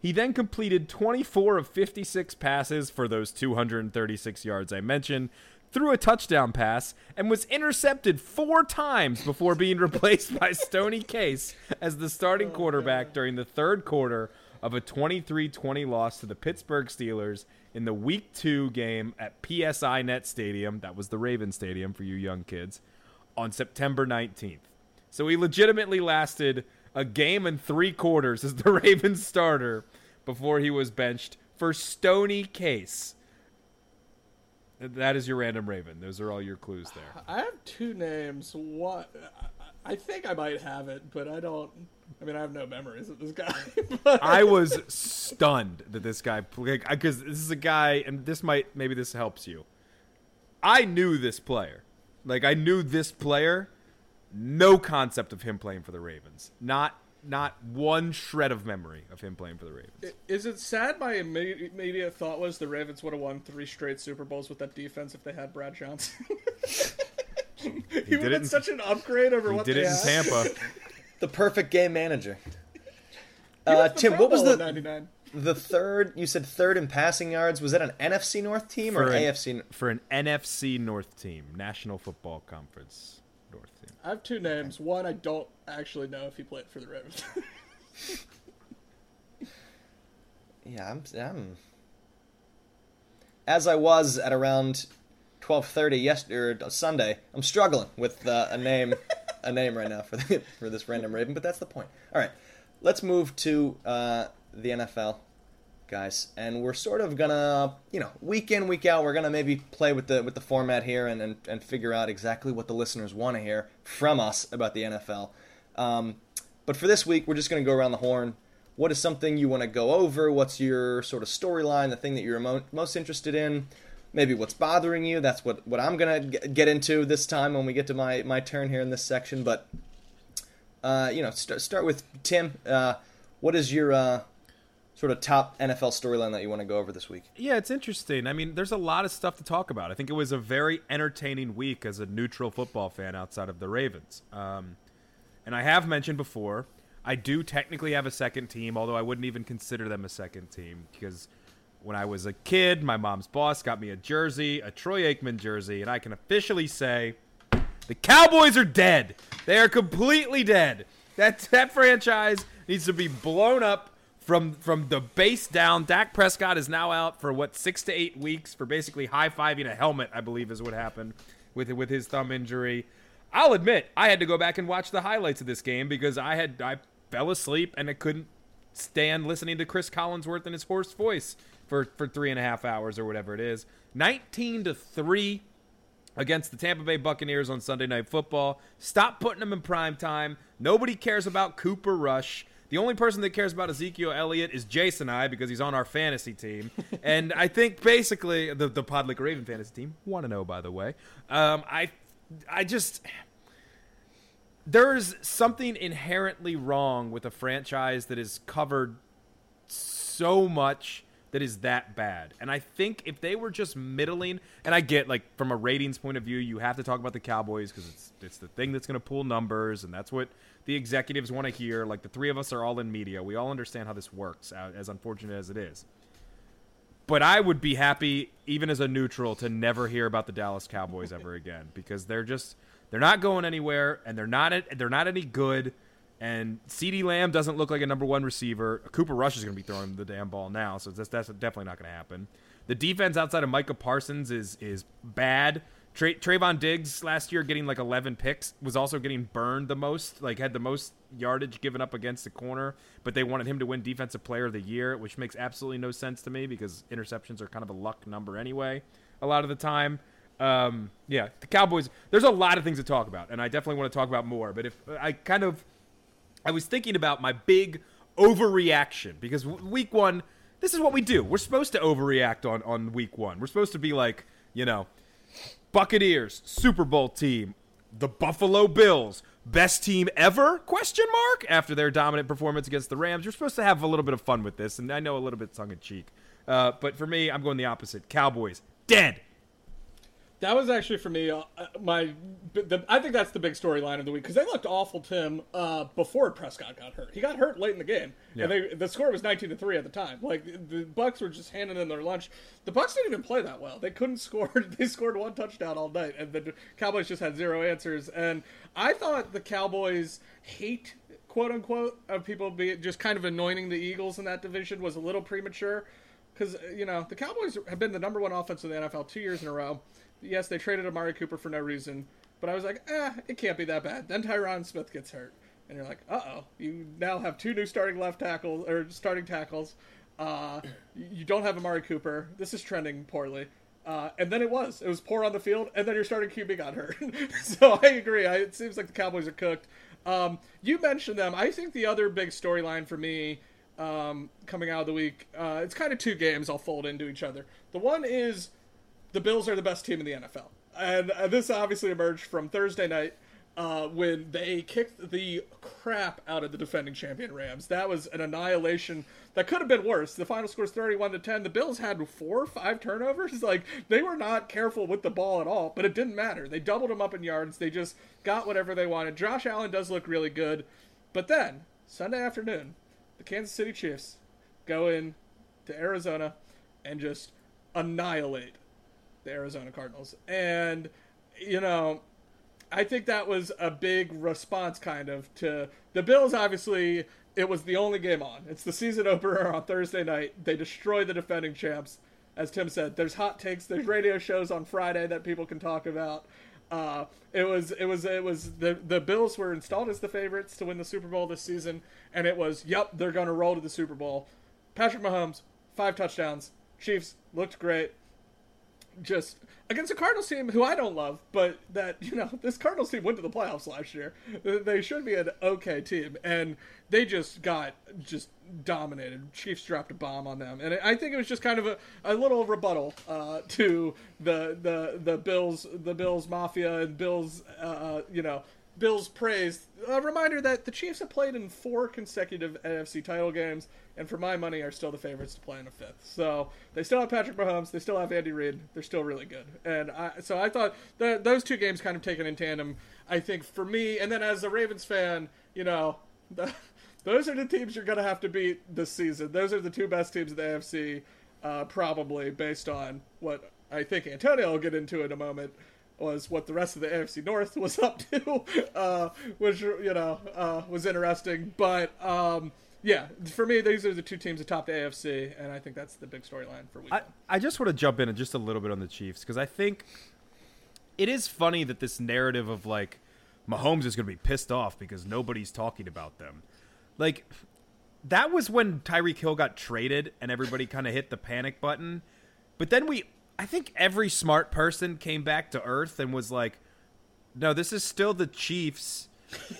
He then completed 24 of 56 passes for those 236 yards I mentioned, threw a touchdown pass and was intercepted four times before being replaced by Stoney Case as the starting oh, quarterback during the third quarter of a 23-20 loss to the Pittsburgh Steelers in the Week 2 game at PSINet Stadium, that was the Raven Stadium for you young kids, on September 19th. So he legitimately lasted a game and 3 quarters as the Ravens starter before he was benched for Stoney Case that is your random raven. Those are all your clues there. I have two names. What I think I might have it, but I don't. I mean, I have no memories of this guy. I was stunned that this guy because this is a guy, and this might maybe this helps you. I knew this player, like I knew this player. No concept of him playing for the Ravens. Not not one shred of memory of him playing for the Ravens. Is it sad? My immediate, immediate thought was the Ravens would have won three straight Super Bowls with that defense if they had Brad Johnson. he, he would have been such an upgrade over he what did they it in. Tampa. The perfect game manager. Uh, Tim, what was the 99. the third? You said third in passing yards. Was that an NFC North team or for an an, AFC? for an NFC North team, National Football Conference North team. I have two names. One, I don't actually know if he played for the Ravens. Yeah, I'm, I'm. As I was at around twelve thirty yesterday Sunday, I'm struggling with uh, a name, a name right now for the, for this random Raven. But that's the point. All right, let's move to uh, the NFL, guys, and we're sort of gonna, you know, week in week out, we're gonna maybe play with the with the format here and and, and figure out exactly what the listeners want to hear from us about the NFL. Um, but for this week, we're just gonna go around the horn what is something you want to go over? What's your sort of storyline, the thing that you're mo- most interested in? Maybe what's bothering you? That's what, what I'm going to get into this time when we get to my, my turn here in this section. But, uh, you know, st- start with Tim. Uh, what is your uh, sort of top NFL storyline that you want to go over this week? Yeah, it's interesting. I mean, there's a lot of stuff to talk about. I think it was a very entertaining week as a neutral football fan outside of the Ravens. Um, and I have mentioned before, I do technically have a second team, although I wouldn't even consider them a second team because when I was a kid, my mom's boss got me a jersey, a Troy Aikman jersey, and I can officially say the Cowboys are dead. They are completely dead. That that franchise needs to be blown up from from the base down. Dak Prescott is now out for what six to eight weeks for basically high fiving a helmet. I believe is what happened with with his thumb injury. I'll admit I had to go back and watch the highlights of this game because I had I fell asleep and I couldn't stand listening to Chris Collinsworth and his hoarse voice for for three and a half hours or whatever it is. Nineteen to three against the Tampa Bay Buccaneers on Sunday Night Football. Stop putting them in prime time. Nobody cares about Cooper Rush. The only person that cares about Ezekiel Elliott is Jason and I because he's on our fantasy team. and I think basically the the Podlick Raven fantasy team want to know by the way. Um, I I just there's something inherently wrong with a franchise that is covered so much that is that bad. And I think if they were just middling, and I get like from a ratings point of view, you have to talk about the Cowboys because it's it's the thing that's going to pull numbers, and that's what the executives want to hear. Like the three of us are all in media, we all understand how this works, uh, as unfortunate as it is. But I would be happy, even as a neutral, to never hear about the Dallas Cowboys ever again because they're just they're not going anywhere, and they're not they're not any good. And CeeDee Lamb doesn't look like a number one receiver. Cooper Rush is going to be throwing the damn ball now, so that's, that's definitely not going to happen. The defense outside of Micah Parsons is is bad. Tra- Trevon Diggs last year getting like 11 picks was also getting burned the most, like had the most yardage given up against the corner, but they wanted him to win Defensive Player of the Year, which makes absolutely no sense to me because interceptions are kind of a luck number anyway, a lot of the time. Um, yeah, the Cowboys. There's a lot of things to talk about, and I definitely want to talk about more. But if I kind of, I was thinking about my big overreaction because week one, this is what we do. We're supposed to overreact on on week one. We're supposed to be like, you know, Buccaneers, Super Bowl team, the Buffalo Bills, best team ever? Question mark. After their dominant performance against the Rams, you're supposed to have a little bit of fun with this, and I know a little bit tongue in cheek. Uh, but for me, I'm going the opposite. Cowboys dead. That was actually for me uh, my. The, I think that's the big storyline of the week because they looked awful, Tim, uh, before Prescott got hurt. He got hurt late in the game, Yeah. and they, the score was nineteen to three at the time. Like the Bucks were just handing in their lunch. The Bucks didn't even play that well. They couldn't score. They scored one touchdown all night, and the Cowboys just had zero answers. And I thought the Cowboys hate quote unquote of people be just kind of anointing the Eagles in that division was a little premature because you know the Cowboys have been the number one offense in the NFL two years in a row. Yes, they traded Amari Cooper for no reason, but I was like, eh, it can't be that bad. Then Tyron Smith gets hurt, and you're like, uh oh, you now have two new starting left tackles or starting tackles. Uh, you don't have Amari Cooper. This is trending poorly. Uh, and then it was. It was poor on the field, and then your starting QB got hurt. so I agree. I, it seems like the Cowboys are cooked. Um, you mentioned them. I think the other big storyline for me um, coming out of the week, uh, it's kind of two games I'll fold into each other. The one is the Bills are the best team in the NFL. And uh, this obviously emerged from Thursday night uh, when they kicked the crap out of the defending champion Rams. That was an annihilation that could have been worse. The final score is 31 to 10. The Bills had four or five turnovers. Like, they were not careful with the ball at all, but it didn't matter. They doubled them up in yards. They just got whatever they wanted. Josh Allen does look really good. But then, Sunday afternoon, the Kansas City Chiefs go in to Arizona and just annihilate the Arizona Cardinals. And, you know, I think that was a big response, kind of, to the Bills. Obviously, it was the only game on. It's the season opener on Thursday night. They destroy the defending champs. As Tim said, there's hot takes, there's radio shows on Friday that people can talk about. Uh, it was it was it was the the Bills were installed as the favorites to win the Super Bowl this season, and it was yep they're going to roll to the Super Bowl. Patrick Mahomes, five touchdowns. Chiefs looked great. Just against a Cardinals team who I don't love, but that you know this Cardinals team went to the playoffs last year. They should be an okay team, and they just got just dominated. Chiefs dropped a bomb on them, and I think it was just kind of a, a little rebuttal uh, to the the the Bills the Bills mafia and Bills uh, uh you know Bills praise. A reminder that the Chiefs have played in four consecutive NFC title games, and for my money, are still the favorites to play in a fifth. So they still have Patrick Mahomes, they still have Andy Reid, they're still really good. And I, so I thought those two games kind of taken in tandem. I think for me, and then as a Ravens fan, you know, the, those are the teams you're going to have to beat this season. Those are the two best teams in the AFC, uh, probably based on what I think Antonio will get into in a moment was what the rest of the AFC North was up to, uh, which you know uh, was interesting. But um, yeah, for me, these are the two teams atop the AFC, and I think that's the big storyline for week. I, I just want to jump in just a little bit on the Chiefs because I think it is funny that this narrative of like Mahomes is going to be pissed off because nobody's talking about them, like. That was when Tyreek Hill got traded and everybody kind of hit the panic button. But then we I think every smart person came back to earth and was like, no, this is still the Chiefs,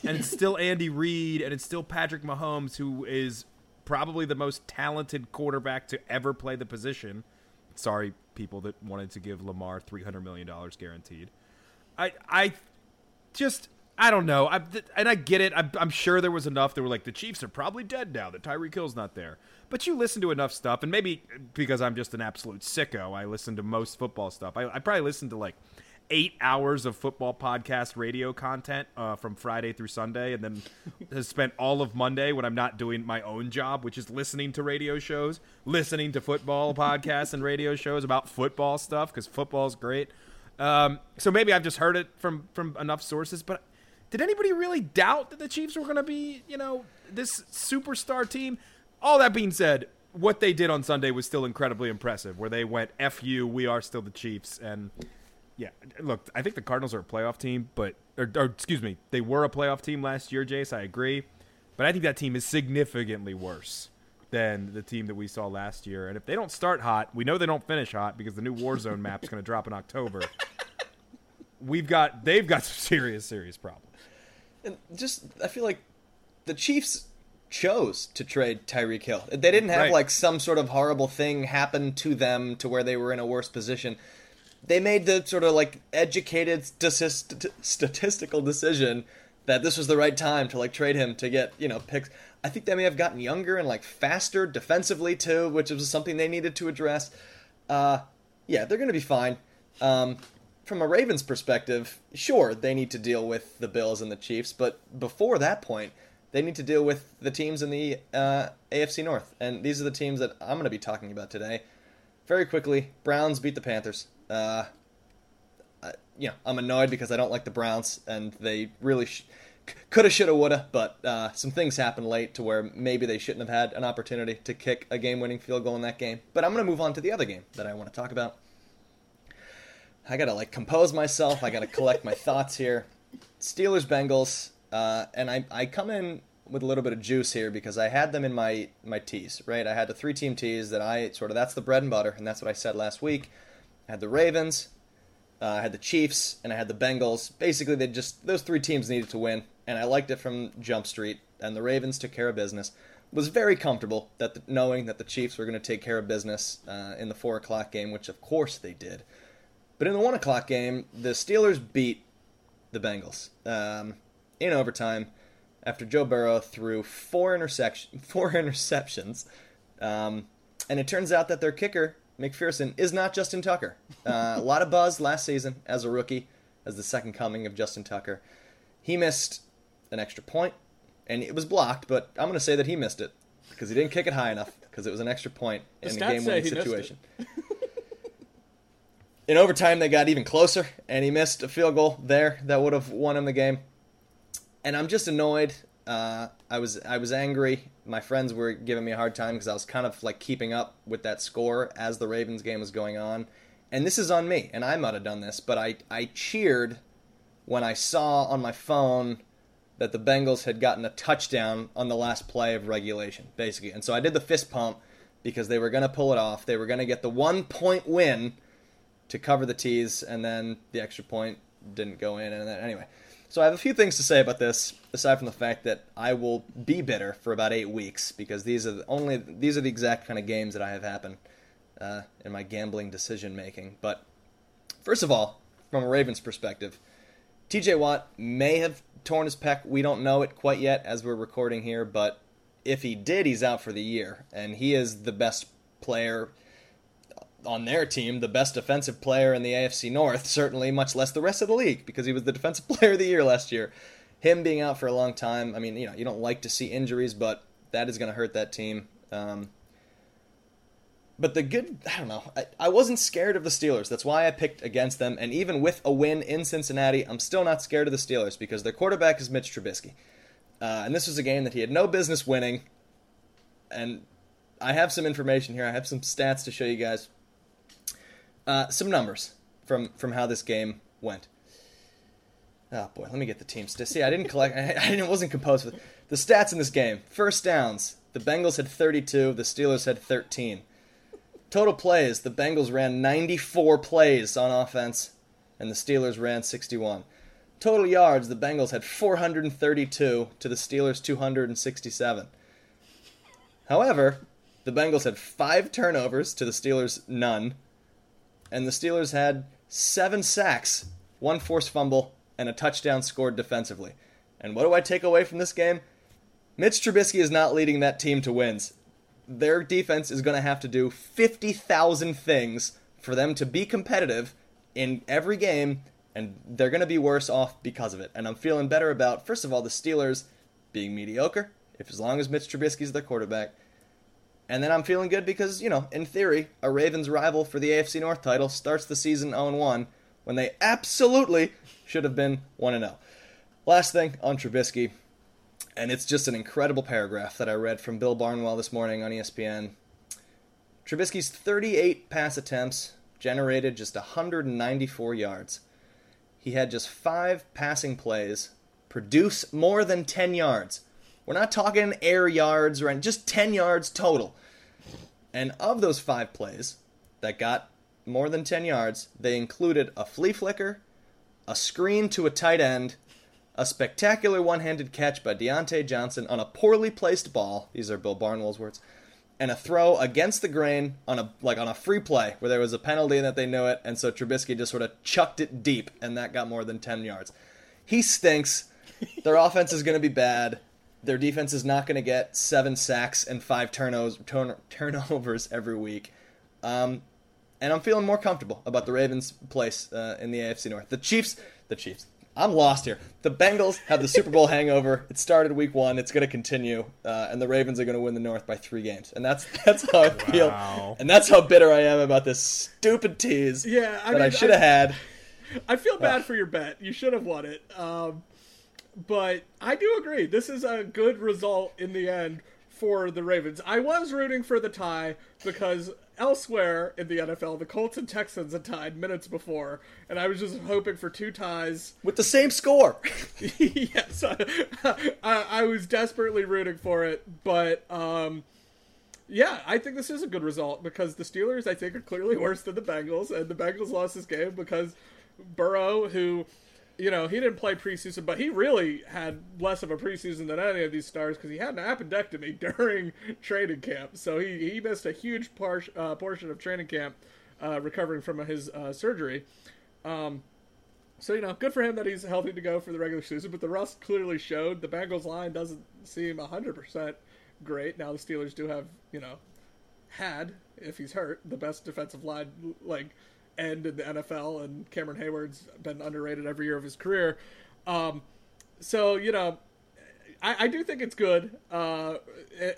and it's still Andy Reid, and it's still Patrick Mahomes, who is probably the most talented quarterback to ever play the position. Sorry, people that wanted to give Lamar three hundred million dollars guaranteed. I I just I don't know. I, and I get it. I'm, I'm, sure there was enough that were like the Chiefs are probably dead now that Tyreek Hill's not there. But you listen to enough stuff, and maybe because I'm just an absolute sicko, I listen to most football stuff. I, I probably listen to like eight hours of football podcast radio content uh, from Friday through Sunday, and then has spent all of Monday when I'm not doing my own job, which is listening to radio shows, listening to football podcasts and radio shows about football stuff because football's great. Um, so maybe I've just heard it from from enough sources, but did anybody really doubt that the Chiefs were going to be, you know, this superstar team? All that being said, what they did on Sunday was still incredibly impressive, where they went, F you, we are still the Chiefs. And yeah, look, I think the Cardinals are a playoff team, but, or, or excuse me, they were a playoff team last year, Jace, I agree. But I think that team is significantly worse than the team that we saw last year. And if they don't start hot, we know they don't finish hot because the new Warzone map is going to drop in October. We've got, they've got some serious, serious problems. And just, I feel like the Chiefs chose to trade Tyreek Hill. They didn't have right. like some sort of horrible thing happen to them to where they were in a worse position. They made the sort of like educated st- statistical decision that this was the right time to like trade him to get, you know, picks. I think they may have gotten younger and like faster defensively too, which was something they needed to address. Uh, yeah, they're going to be fine. Um, from a Ravens perspective, sure, they need to deal with the Bills and the Chiefs, but before that point, they need to deal with the teams in the uh, AFC North. And these are the teams that I'm going to be talking about today. Very quickly, Browns beat the Panthers. Uh, I, you know, I'm annoyed because I don't like the Browns, and they really sh- coulda, shoulda, woulda. But uh, some things happened late to where maybe they shouldn't have had an opportunity to kick a game-winning field goal in that game. But I'm going to move on to the other game that I want to talk about. I gotta like compose myself. I gotta collect my thoughts here. Steelers Bengals, uh, and I I come in with a little bit of juice here because I had them in my my teas. Right, I had the three team teas that I sort of that's the bread and butter, and that's what I said last week. I had the Ravens, uh, I had the Chiefs, and I had the Bengals. Basically, they just those three teams needed to win, and I liked it from Jump Street. And the Ravens took care of business. Was very comfortable that the, knowing that the Chiefs were going to take care of business uh, in the four o'clock game, which of course they did. But in the one o'clock game, the Steelers beat the Bengals um, in overtime after Joe Burrow threw four intersection four interceptions, um, and it turns out that their kicker McPherson is not Justin Tucker. Uh, a lot of buzz last season as a rookie, as the second coming of Justin Tucker. He missed an extra point, and it was blocked, but I'm going to say that he missed it because he didn't kick it high enough because it was an extra point in a game-winning situation. in overtime, they got even closer, and he missed a field goal there that would have won him the game. And I'm just annoyed. Uh, I was I was angry. My friends were giving me a hard time because I was kind of like keeping up with that score as the Ravens game was going on. And this is on me, and I might have done this, but I, I cheered when I saw on my phone that the Bengals had gotten a touchdown on the last play of regulation, basically. And so I did the fist pump because they were going to pull it off. They were going to get the one point win to cover the T's, and then the extra point didn't go in. And then, anyway, so I have a few things to say about this, aside from the fact that I will be bitter for about eight weeks because these are the only these are the exact kind of games that I have happen uh, in my gambling decision making. But first of all, from a Ravens perspective, T.J. Watt may have torn his pec. We don't know it quite yet as we're recording here, but if he did, he's out for the year, and he is the best player on their team, the best defensive player in the AFC North, certainly, much less the rest of the league, because he was the defensive player of the year last year. Him being out for a long time, I mean, you know, you don't like to see injuries, but that is going to hurt that team. Um, but the good, I don't know, I, I wasn't scared of the Steelers. That's why I picked against them. And even with a win in Cincinnati, I'm still not scared of the Steelers because their quarterback is Mitch Trubisky. Uh, and this was a game that he had no business winning. And I have some information here. I have some stats to show you guys. Uh, some numbers from from how this game went. Oh boy, let me get the teams. stats. See, I didn't collect. I, I didn't, wasn't composed with the stats in this game. First downs, the Bengals had 32. The Steelers had 13. Total plays, the Bengals ran 94 plays on offense, and the Steelers ran 61. Total yards, the Bengals had 432 to the Steelers 267. However, the Bengals had five turnovers to the Steelers none, and the Steelers had seven sacks, one forced fumble, and a touchdown scored defensively. And what do I take away from this game? Mitch Trubisky is not leading that team to wins. Their defense is going to have to do 50,000 things for them to be competitive in every game, and they're going to be worse off because of it. And I'm feeling better about, first of all, the Steelers being mediocre, if as long as Mitch Trubisky's their quarterback. And then I'm feeling good because, you know, in theory, a Ravens rival for the AFC North title starts the season 0 1 when they absolutely should have been 1 0. Last thing on Trubisky, and it's just an incredible paragraph that I read from Bill Barnwell this morning on ESPN. Trubisky's 38 pass attempts generated just 194 yards. He had just five passing plays produce more than 10 yards. We're not talking air yards or just 10 yards total. And of those five plays that got more than 10 yards, they included a flea flicker, a screen to a tight end, a spectacular one handed catch by Diontae Johnson on a poorly placed ball. These are Bill Barnwell's words. And a throw against the grain on a like on a free play where there was a penalty and that they knew it, and so Trubisky just sort of chucked it deep, and that got more than ten yards. He stinks. Their offense is going to be bad. Their defense is not going to get seven sacks and five turnovers, turn, turnovers every week. Um, and I'm feeling more comfortable about the Ravens' place uh, in the AFC North. The Chiefs, the Chiefs. I'm lost here. The Bengals have the Super Bowl hangover. It started week one. It's going to continue, uh, and the Ravens are going to win the North by three games. And that's that's how I feel, Wow. and that's how bitter I am about this stupid tease Yeah, I that I should have had. I feel bad for your bet. You should have won it. Um, but I do agree. This is a good result in the end for the Ravens. I was rooting for the tie because elsewhere in the NFL, the Colts and Texans had tied minutes before, and I was just hoping for two ties. with the same score. yes, I, I, I was desperately rooting for it, but um, yeah, I think this is a good result because the Steelers, I think, are clearly worse than the Bengals, and the Bengals lost this game because Burrow, who, you know, he didn't play preseason, but he really had less of a preseason than any of these stars because he had an appendectomy during training camp, so he, he missed a huge par- uh, portion of training camp uh, recovering from his uh, surgery. Um, so you know, good for him that he's healthy to go for the regular season. But the rust clearly showed. The Bengals line doesn't seem hundred percent great. Now the Steelers do have you know had if he's hurt the best defensive line like end in the NFL, and Cameron Heyward's been underrated every year of his career. Um, so you know. I, I do think it's good, uh,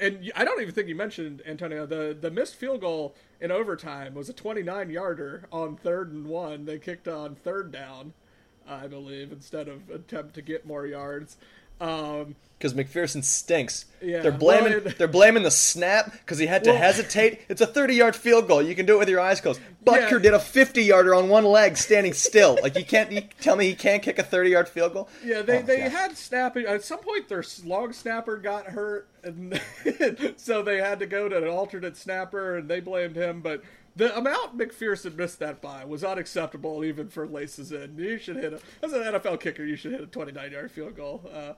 and I don't even think you mentioned Antonio. The the missed field goal in overtime was a 29 yarder on third and one. They kicked on third down, I believe, instead of attempt to get more yards. Um, because McPherson stinks. Yeah, they're blaming well, they're blaming the snap because he had to Well- hesitate. It's a 30 yard field goal. You can do it with your eyes closed. Butker Yeah. did a 50 yarder on one leg, standing still. like you can't you tell me he can't kick a 30 yard field goal. yeah, they, Oh, they God. had snapping. At some point, their long snapper got hurt, and so they had to go to an alternate snapper, and they blamed him. But the amount McPherson missed that by was unacceptable, even for laces in. You should hit a as an NFL kicker, you should hit a 29 yard field goal. Uh,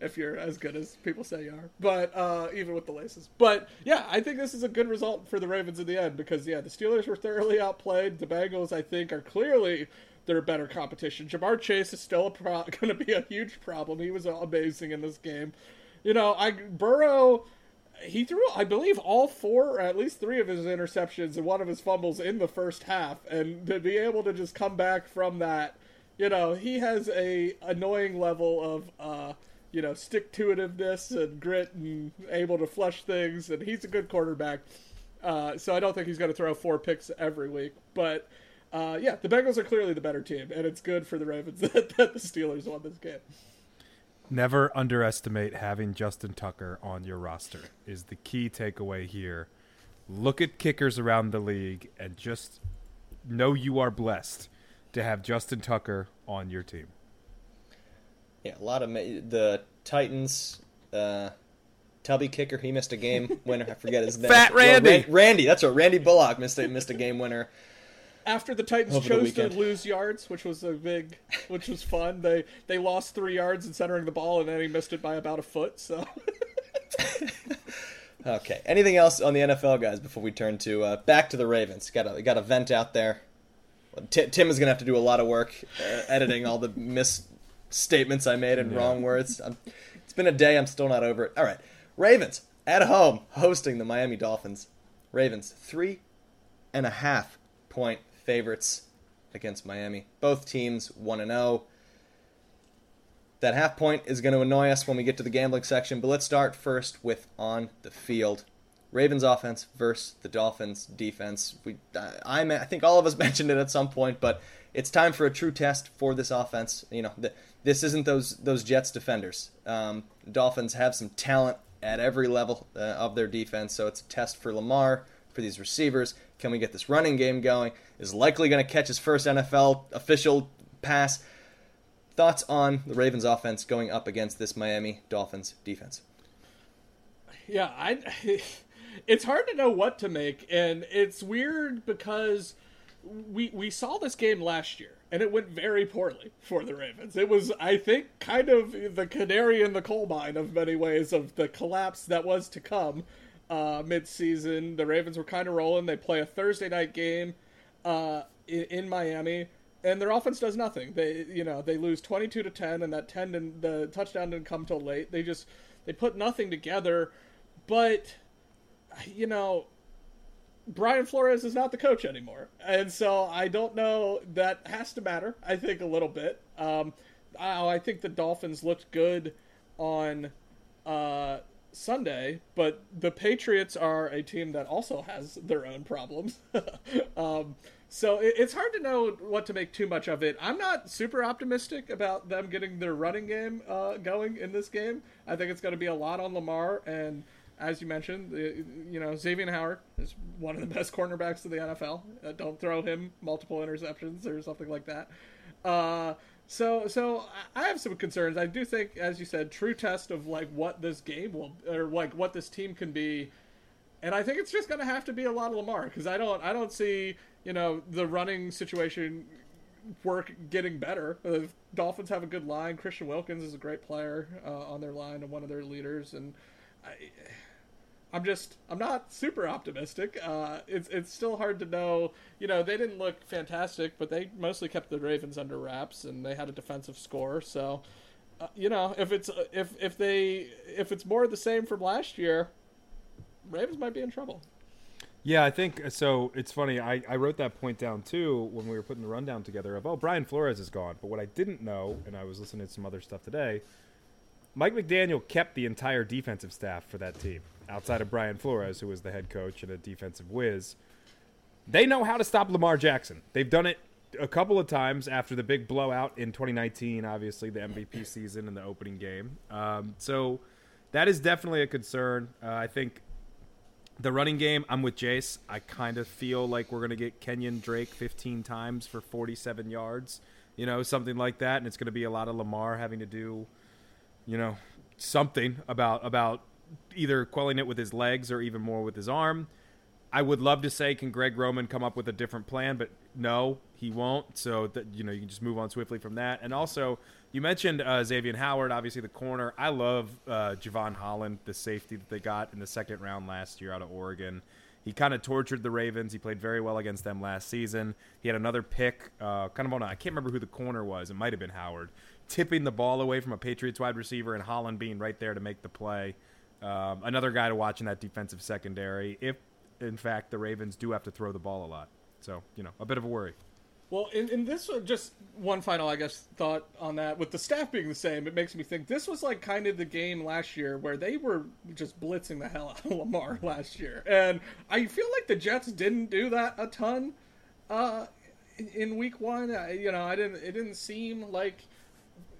if you're as good as people say you are, but uh, even with the laces, but yeah, I think this is a good result for the Ravens in the end because yeah, the Steelers were thoroughly outplayed. The Bengals, I think, are clearly their better competition. Ja'Marr Chase is still pro- going to be a huge problem. He was amazing in this game. You know, I Burrow. He threw, I believe, all four, or at least three of his interceptions and one of his fumbles in the first half, and to be able to just come back from that, you know, he has a annoying level of, uh, you know, stick to itiveness and grit and able to flush things, and he's a good quarterback. Uh, so I don't think he's going to throw four picks every week, but uh, yeah, the Bengals are clearly the better team, and it's good for the Ravens that, that the Steelers won this game. Never underestimate having Justin Tucker on your roster is the key takeaway here. Look at kickers around the league and just know you are blessed to have Justin Tucker on your team. Yeah, a lot of ma- the Titans. Uh, Tubby kicker, he missed a game winner. I forget his name. Fat Randy. Ran- Randy, that's right. Randy Bullock missed a, missed a game winner. After the Titans Over the chose to lose yards, which was a big, which was fun. They they lost three yards in centering the ball, and then he missed it by about a foot. So Okay. Anything else on the NFL guys before we turn to uh, back to the Ravens? Got a got a vent out there. Ti- Tim is gonna have to do a lot of work uh, editing all the misstatements I made and wrong words. i it's been a day. I'm still not over it. All right. Ravens at home hosting the Miami Dolphins. Ravens three and a half point favorites against Miami. Both teams 1 0. That half point is going to annoy us when we get to the gambling section, but let's start first with on the field. Ravens offense versus the Dolphins defense. We, I, I think all of us mentioned it at some point, but it's time for a true test for this offense. You know, the, this isn't those those Jets defenders. Um, Dolphins have some talent at every level uh, of their defense, so it's a test for Lamar for these receivers. Can we get this running game going? Is likely going to catch his first NFL official pass. Thoughts on the Ravens offense going up against this Miami Dolphins defense? yeah, I. It's hard to know what to make, and it's weird because we we saw this game last year, and it went very poorly for the Ravens. It was, I think, kind of the canary in the coal mine of many ways of the collapse that was to come uh, mid-season. The Ravens were kind of rolling. They play a Thursday night game uh, in, in Miami, and their offense does nothing. They, you know, they lose twenty-two to ten, and that ten didn't, the touchdown didn't come till late. They just they put nothing together, but you know, Brian Flores is not the coach anymore, and so I don't know. That has to matter. I think a little bit. Um, I, I think the Dolphins looked good on uh, Sunday, but the Patriots are a team that also has their own problems. um, so it, it's hard to know what to make too much of it. I'm not super optimistic about them getting their running game uh, going in this game. I think it's going to be a lot on Lamar and as you mentioned, you know Xavier Howard is one of the best cornerbacks of the NFL. Uh, don't throw him multiple interceptions or something like that. Uh, so, so I have some concerns. I do think, as you said, true test of like what this game will or like what this team can be and I think it's just going to have to be a lot of Lamar because I don't I don't see you know the running situation work getting better. The Dolphins have a good line. Christian Wilkins is a great player uh, on their line and one of their leaders, and I, I'm just I'm not super optimistic. Uh, it's it's still hard to know. You know, they didn't look fantastic, but they mostly kept the Ravens under wraps, and they had a defensive score. So, uh, you know, if it's if if they if it's more the same from last year, Ravens might be in trouble. Yeah, I think so. It's funny. I, I wrote that point down too when we were putting the rundown together of, oh, Brian Flores is gone. But what I didn't know, and I was listening to some other stuff today, Mike McDaniel kept the entire defensive staff for that team, outside of Brian Flores, who was the head coach and a defensive whiz. They know how to stop Lamar Jackson. They've done it a couple of times after the big blowout in 2019, obviously, the MVP season and the opening game. Um, so that is definitely a concern. Uh, I think the running game, I'm with Jace. I kind of feel like we're going to get Kenyan Drake 15 times for 47 yards, you know, something like that. And it's going to be a lot of Lamar having to do, you know, something about about either quelling it with his legs or even more with his arm. I would love to say, can Greg Roman come up with a different plan? But no, he won't. So that you know, you can just move on swiftly from that. And also, you mentioned uh, Xavier Howard, obviously the corner. I love uh, Jevon Holland, the safety that they got in the second round last year out of Oregon. He kind of tortured the Ravens. He played very well against them last season. He had another pick, uh, kind of on a, I can't remember who the corner was. It might have been Howard, tipping the ball away from a Patriots wide receiver, and Holland being right there to make the play. Um, another guy to watch in that defensive secondary. If in fact the Ravens do have to throw the ball a lot, so you know a bit of a worry. Well, in, in this, uh, just one final, I guess, thought on that. With the staff being the same, it makes me think this was like kind of the game last year where they were just blitzing the hell out of Lamar last year, and I feel like the Jets didn't do that a ton uh, in, Week One. I, you know, I didn't. It didn't seem like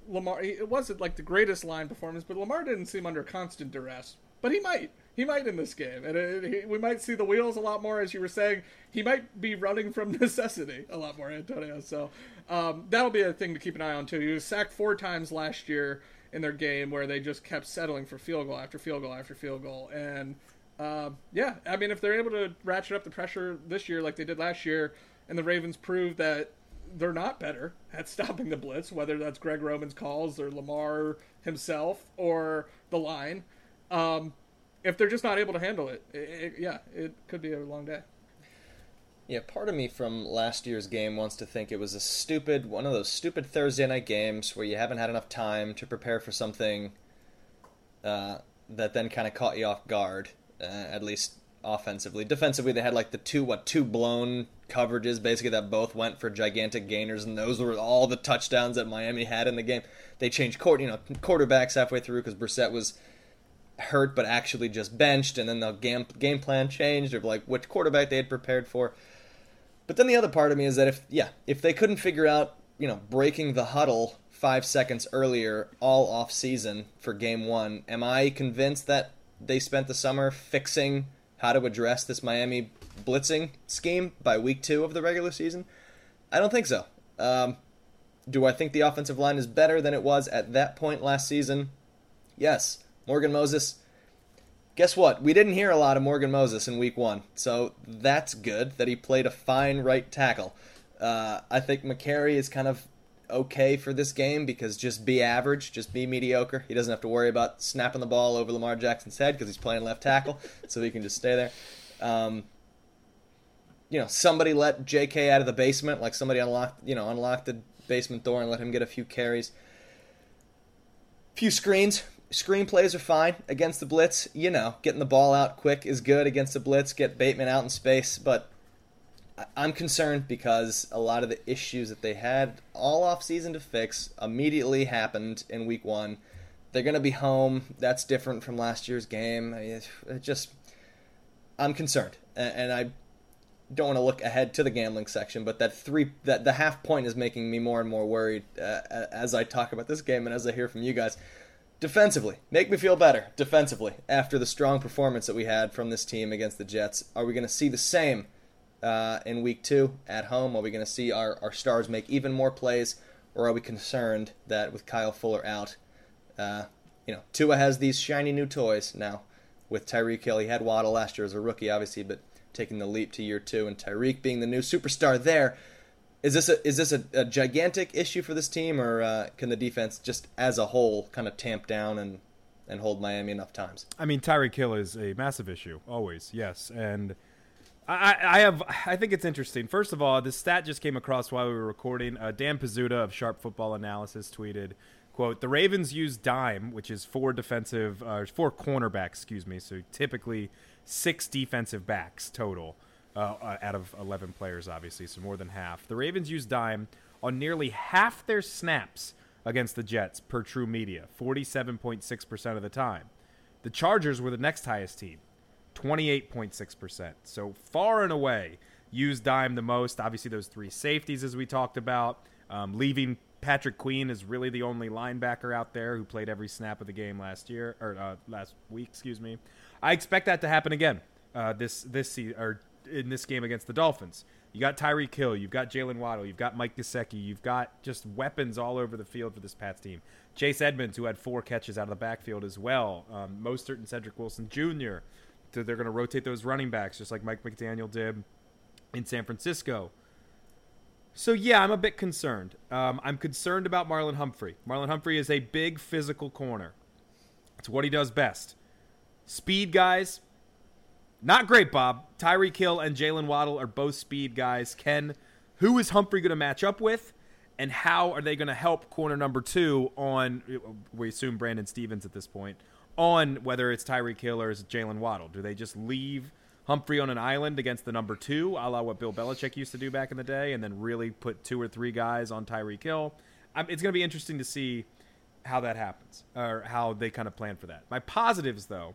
Lamar. It wasn't like the greatest line performance, but Lamar didn't seem under constant duress. But he might he might in this game, and it, he, we might see the wheels a lot more, as you were saying. He might be running from necessity a lot more, Antonio. So um, that'll be a thing to keep an eye on too. He was sacked four times last year in their game, where they just kept settling for field goal after field goal after field goal, and uh, yeah, I mean, if they're able to ratchet up the pressure this year like they did last year, and the Ravens prove that they're not better at stopping the blitz, whether that's Greg Roman's calls or Lamar himself or the line. Um, if they're just not able to handle it, it, it, yeah, it could be a long day. Yeah, part of me from last year's game wants to think it was a stupid one of those stupid Thursday night games where you haven't had enough time to prepare for something uh, that then kind of caught you off guard, uh, at least offensively. Defensively, they had like the two what two blown coverages basically that both went for gigantic gainers, and those were all the touchdowns that Miami had in the game. They changed court, you know, quarterbacks halfway through because Brissett was hurt but actually just benched, and then the game game plan changed of like which quarterback they had prepared for. But then the other part of me is that if yeah, if they couldn't figure out you know breaking the huddle five seconds earlier all off season for game one, am I convinced that they spent the summer fixing how to address this Miami blitzing scheme by week two of the regular season? I don't think so. Um, do I think the offensive line is better than it was at that point last season? Yes. Morgan Moses. Guess what? We didn't hear a lot of Morgan Moses in week one, so that's good that he played a fine right tackle. Uh, I think Mekari is kind of okay for this game because just be average, just be mediocre. He doesn't have to worry about snapping the ball over Lamar Jackson's head because he's playing left tackle, so he can just stay there. Um, you know, somebody let J.K. out of the basement, like somebody unlocked, you know, unlocked the basement door and let him get a few carries, few screens screenplays are fine against the blitz. You know, getting the ball out quick is good against the blitz. Get Bateman out in space, but I'm concerned because a lot of the issues that they had all off season to fix immediately happened in week one. They're going to be home. That's different from last year's game. It just, I'm concerned, and I don't want to look ahead to the gambling section, but that three that the half point is making me more and more worried uh, as I talk about this game and as I hear from you guys defensively, make me feel better defensively after the strong performance that we had from this team against the Jets. Are we going to see the same uh, in week two at home? Are we going to see our, our stars make even more plays, or are we concerned that with Kyle Fuller out, uh, you know, Tua has these shiny new toys now, with Tyreek Hill. He had Waddle last year as a rookie, obviously, but taking the leap to year two, and Tyreek being the new superstar there. Is this a is this a, a gigantic issue for this team, or uh, can the defense just as a whole kind of tamp down and and hold Miami enough times? I mean, Tyreek Hill is a massive issue, always, yes, and. I, I have. I think it's interesting. First of all, this stat just came across while we were recording. Uh, Dan Pizzuta of Sharp Football Analysis tweeted, "quote The Ravens use dime, which is four defensive, uh, four cornerbacks, excuse me. So typically six defensive backs total uh, uh out of eleven players, obviously, so more than half. The Ravens used dime on nearly half their snaps against the Jets per TruMedia, forty-seven point six percent of the time. The Chargers were the next highest team." 28.6%. So far and away, used dime the most. Obviously, those three safeties, as we talked about, um, leaving Patrick Queen is really the only linebacker out there who played every snap of the game last year or uh, last week. Excuse me. I expect that to happen again uh, this this se- or in this game against the Dolphins. You got Tyreek Hill, you've got Jaylen Waddle, you've got Mike Gesicki, you've got just weapons all over the field for this Pats team. Chase Edmonds, who had four catches out of the backfield as well. Um, Mostert and Cedric Wilson Jr So they're going to rotate those running backs just like Mike McDaniel did in San Francisco. So yeah, I'm a bit concerned. Um, I'm concerned about Marlon Humphrey. Marlon Humphrey is a big physical corner. It's what he does best. Speed guys, not great, Bob. Tyreek Hill and Jaylen Waddle are both speed guys. Ken, who is Humphrey going to match up with? And how are they going to help corner number two on, we assume Brandon Stephens at this point, on whether it's Tyreek Hill or Jaylen Waddle. Do they just leave Humphrey on an island against the number two, a la what Bill Belichick used to do back in the day, and then really put two or three guys on Tyreek Hill? Um, it's going to be interesting to see how that happens or how they kind of plan for that. My positives, though,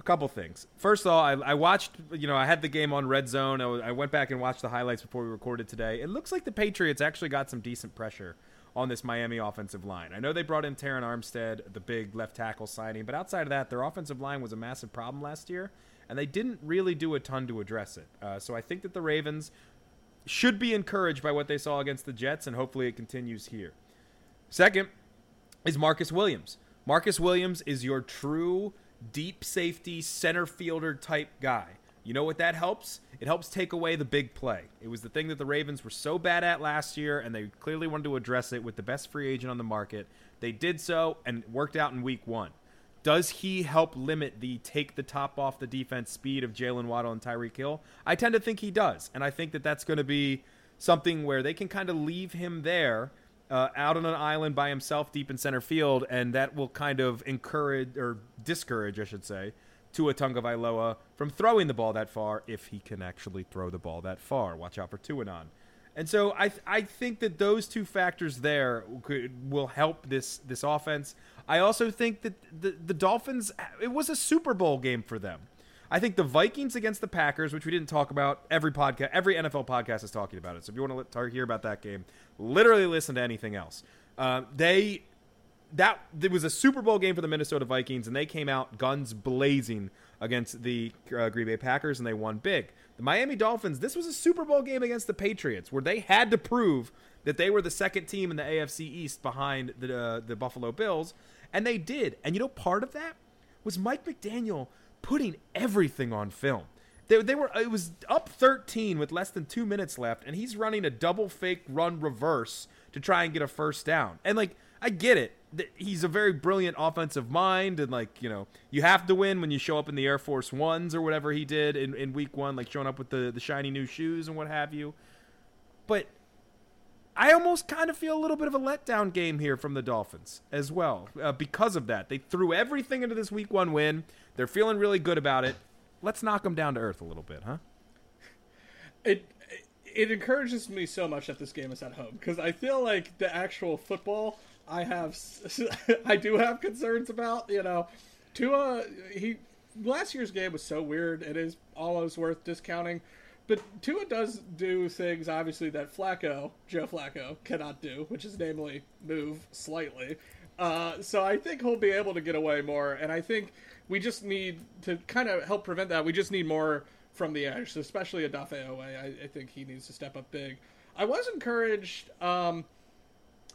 a couple things. First of all, I, I, watched, you know, I had the game on Red Zone. I, I went back and watched the highlights before we recorded today. It looks like the Patriots actually got some decent pressure on this Miami offensive line. I know they brought in Terron Armstead, the big left tackle signing, but outside of that, their offensive line was a massive problem last year, and they didn't really do a ton to address it. Uh, so I think that the Ravens should be encouraged by what they saw against the Jets, and hopefully it continues here. Second is Marcus Williams. Marcus Williams is your true deep safety center fielder type guy. You know what that helps? It helps take away the big play. It was the thing that the Ravens were so bad at last year, and they clearly wanted to address it with the best free agent on the market. They did so, and worked out in week one. Does he help limit the take the top off the defense speed of Jaylen Waddle and Tyreek Hill? I tend to think he does, and I think that that's going to be something where they can kind of leave him there uh, out on an island by himself deep in center field, and that will kind of encourage or discourage, I should say, Tua Tagovailoa from throwing the ball that far if he can actually throw the ball that far. Watch out for Tuanon. And so I th- I think that those two factors there could, will help this this offense. I also think that the the Dolphins it was a Super Bowl game for them. I think the Vikings against the Packers, which we didn't talk about, every podcast, every NFL podcast is talking about it. So if you want to hear about that game, literally listen to anything else. Uh, they that it was a Super Bowl game for the Minnesota Vikings, and they came out guns blazing against the uh, Green Bay Packers, and they won big. The Miami Dolphins, this was a Super Bowl game against the Patriots, where they had to prove that they were the second team in the AFC East behind the uh, the Buffalo Bills, and they did. And you know, part of that was Mike McDaniel putting everything on film. They, they were it was up 13 with less than two minutes left, and he's running a double fake run reverse to try and get a first down, and like I get it. He's a very brilliant offensive mind, and like you know, you have to win when you show up in the Air Force Ones or whatever he did in, in Week One, like showing up with the the shiny new shoes and what have you. But I almost kind of feel a little bit of a letdown game here from the Dolphins as well uh, because of that. They threw everything into this Week One win. They're feeling really good about it. Let's knock them down to earth a little bit, huh? It it encourages me so much that this game is at home because I feel like the actual football I have, I do have concerns about. You know, Tua, he last year's game was so weird. It is almost worth discounting. But Tua does do things, obviously, that Flacco, Joe Flacco, cannot do, which is namely move slightly. Uh, so I think he'll be able to get away more, and I think we just need to kind of help prevent that. We just need more from the edge, especially Odafe Oweh. I, I think he needs to step up big. I was encouraged. Um,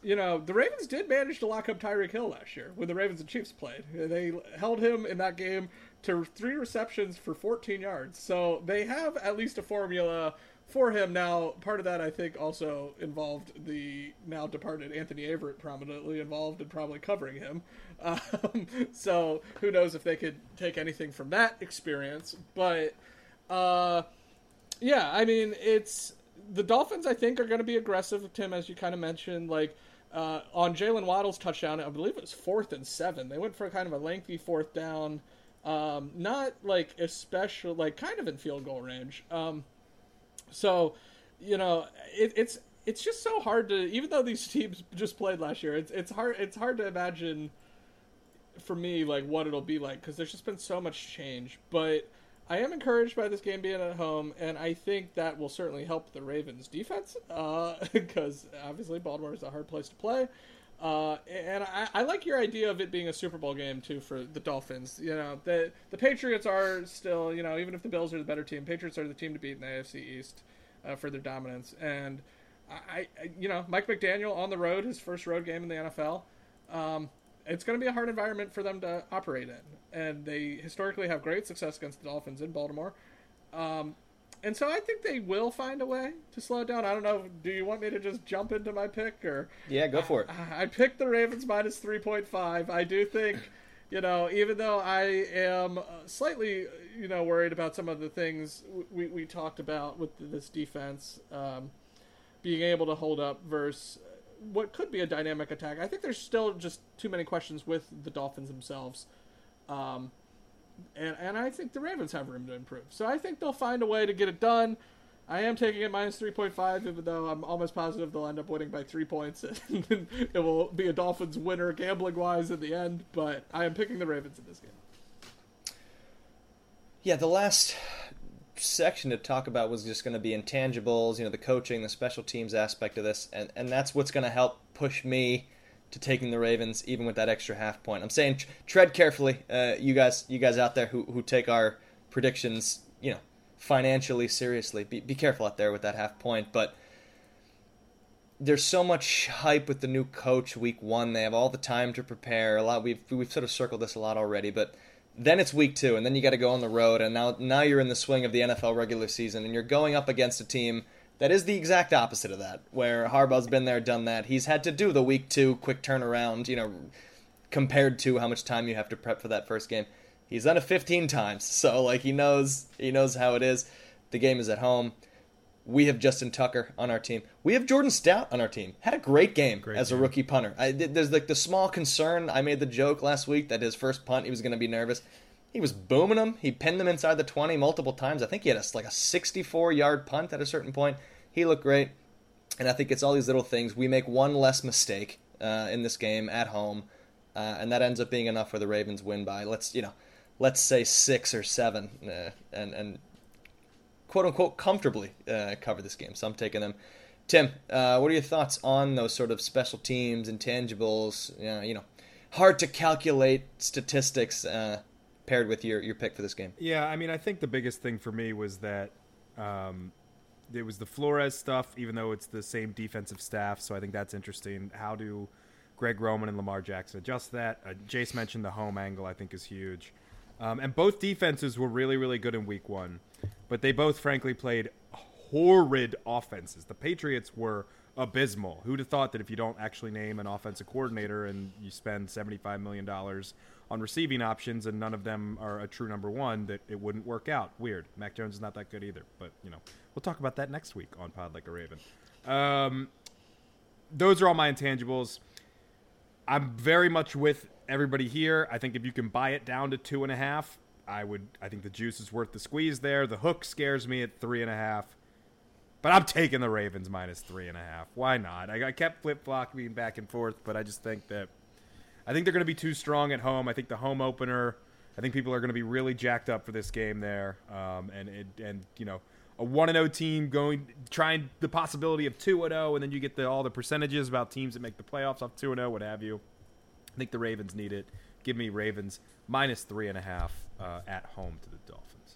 you know, the Ravens did manage to lock up Tyreek Hill last year when the Ravens and Chiefs played. They held him in that game to three receptions for 14 yards. So they have at least a formula for him. Now, part of that I think also involved the now departed Anthony Averett prominently involved in probably covering him. Um, so who knows if they could take anything from that experience. But uh, yeah, I mean, it's the Dolphins. I think are going to be aggressive, Tim, as you kind of mentioned. Like uh, on Jaylen Waddle's touchdown, I believe it was fourth and seven. They went for kind of a lengthy fourth down, um, not like especially like kind of in field goal range. Um, so, you know, it, it's it's just so hard to even though these teams just played last year, it's it's hard it's hard to imagine for me like what it'll be like because there's just been so much change, but I am encouraged by this game being at home, and I think that will certainly help the Ravens' defense because uh, obviously Baltimore is a hard place to play. Uh, and I, I, like your idea of it being a Super Bowl game too for the Dolphins. You know, the the Patriots are still, you know, even if the Bills are the better team, Patriots are the team to beat in the AFC East uh, for their dominance. And I, I, you know, Mike McDaniel on the road, his first road game in the NFL. Um, it's going to be a hard environment for them to operate in. And they historically have great success against the Dolphins in Baltimore. Um, and so I think they will find a way to slow it down. I don't know. Do you want me to just jump into my pick or? Yeah, go for it. I, I picked the Ravens minus three point five. I do think, you know, even though I am slightly, you know, worried about some of the things we we talked about with this defense, um, being able to hold up versus what could be a dynamic attack. I think there's still just too many questions with the Dolphins themselves. Um, and, and I think the Ravens have room to improve. So I think they'll find a way to get it done. I am taking it minus 3.5, even though I'm almost positive they'll end up winning by three points. it will be a Dolphins winner gambling wise in the end, but I am picking the Ravens in this game. Yeah, the last section to talk about was just going to be intangibles, you know, the coaching, the special teams aspect of this, and, and that's what's going to help push me to taking the Ravens, even with that extra half point. I'm saying tread carefully, uh, you guys, you guys out there who who take our predictions, you know, financially seriously. Be be careful out there with that half point, but. There's so much hype with the new coach week one. They have all the time to prepare. A lot we've we've sort of circled this a lot already, but then it's week two, and then you got to go on the road, and now now you're in the swing of the NFL regular season, and you're going up against a team that is the exact opposite of that, where Harbaugh's been there, done that. He's had to do the week two quick turnaround, you know, compared to how much time you have to prep for that first game. He's done it 15 times, so like he knows he knows how it is. The game is at home. We have Justin Tucker on our team. We have Jordan Stout on our team. Had a great game great as a rookie punter. I, there's like the small concern. I made the joke last week that his first punt he was going to be nervous. He was booming them. He pinned them inside the 20 multiple times. I think he had a, like a 64 yard punt at a certain point. He looked great. And I think it's all these little things. We make one less mistake uh, in this game at home, uh, and that ends up being enough for the Ravens win by let's you know, let's say six or seven, uh, and and quote unquote comfortably uh, cover this game. So I'm taking them. Tim, uh, what are your thoughts on those sort of special teams, intangibles? you know, hard to calculate statistics uh, paired with your your pick for this game. Yeah, I mean, I think the biggest thing for me was that um, it was the Flores stuff, even though it's the same defensive staff. So I think that's interesting. How do Greg Roman and Lamar Jackson adjust that? Uh, Jace mentioned the home angle. I think is huge. Um, and both defenses were really, really good in week one, but they both, frankly, played horrid offenses. The Patriots were abysmal. Who'd have thought that if you don't actually name an offensive coordinator and you spend $75 million on receiving options, and none of them are a true number one, that it wouldn't work out. Weird. Mac Jones is not that good either, but you know we'll talk about that next week on Pod Like a Raven. Um, those are all my intangibles. I'm very much with everybody here. I think if you can buy it down to two and a half, I would. I think the juice is worth the squeeze there. The hook scares me at three and a half. But I'm taking the Ravens minus three and a half. Why not? I, I kept flip flopping back and forth, but I just think that I think they're going to be too strong at home. I think the home opener. I think people are going to be really jacked up for this game there, um, and it, and you know a one and zero oh team going trying the possibility of two and zero, oh, and then you get the, all the percentages about teams that make the playoffs off two and zero, oh, what have you. I think the Ravens need it. Give me Ravens minus three and a half uh, at home to the Dolphins.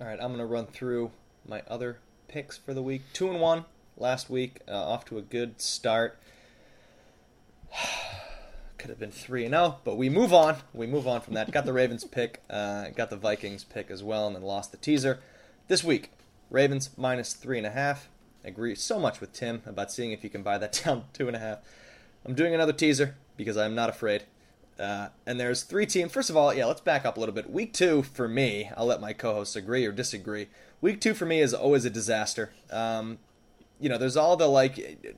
All right, I'm going to run through my other picks for the week. Two and one last week, uh, off to a good start. Could have been 3 and 0, but we move on. We move on from that. Got the Ravens pick, uh, got the Vikings pick as well, and then lost the teaser. This week, Ravens minus 3.5. I agree so much with Tim about seeing if you can buy that down 2.5. I'm doing another teaser because I'm not afraid. Uh, and there's three teams. First of all, yeah, let's back up a little bit. Week two for me, I'll let my co-hosts agree or disagree. Week two for me is always a disaster. Um, you know, there's all the like,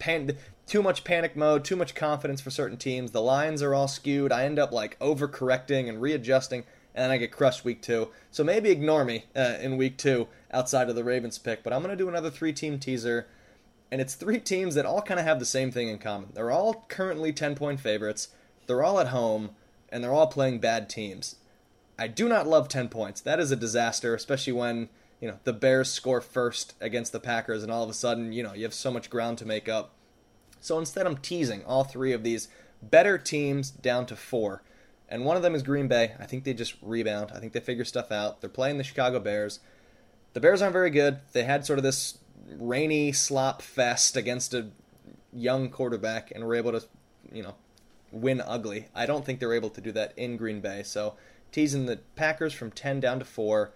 pan- too much panic mode, too much confidence for certain teams. The lines are all skewed. I end up like overcorrecting and readjusting, and then I get crushed week two. So maybe ignore me uh, in week two outside of the Ravens pick. But I'm gonna do another three-team teaser, and it's three teams that all kind of have the same thing in common. They're all currently 10-point favorites. They're all at home, and they're all playing bad teams. I do not love 10 points. That is a disaster, especially when, you know, the Bears score first against the Packers and all of a sudden, you know, you have so much ground to make up. So instead I'm teasing all three of these better teams down to 4. And one of them is Green Bay. I think they just rebound. I think they figure stuff out. They're playing the Chicago Bears. The Bears aren't very good. They had sort of this rainy slop fest against a young quarterback and were able to, you know, win ugly. I don't think they're able to do that in Green Bay. So teasing the Packers from 10 down to 4.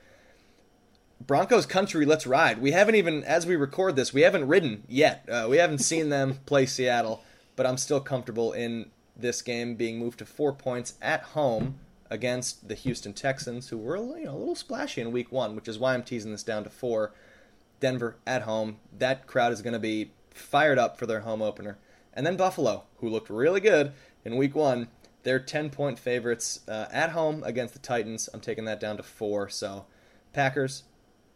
Broncos country, let's ride. We haven't even, as we record this, we haven't ridden yet. Uh, we haven't seen them play Seattle, but I'm still comfortable in this game being moved to four points at home against the Houston Texans, who were you know, a little splashy in week one, which is why I'm teasing this down to four. Denver at home. That crowd is going to be fired up for their home opener. And then Buffalo, who looked really good in week one. They're 10 point favorites uh, at home against the Titans. I'm taking that down to four. So Packers,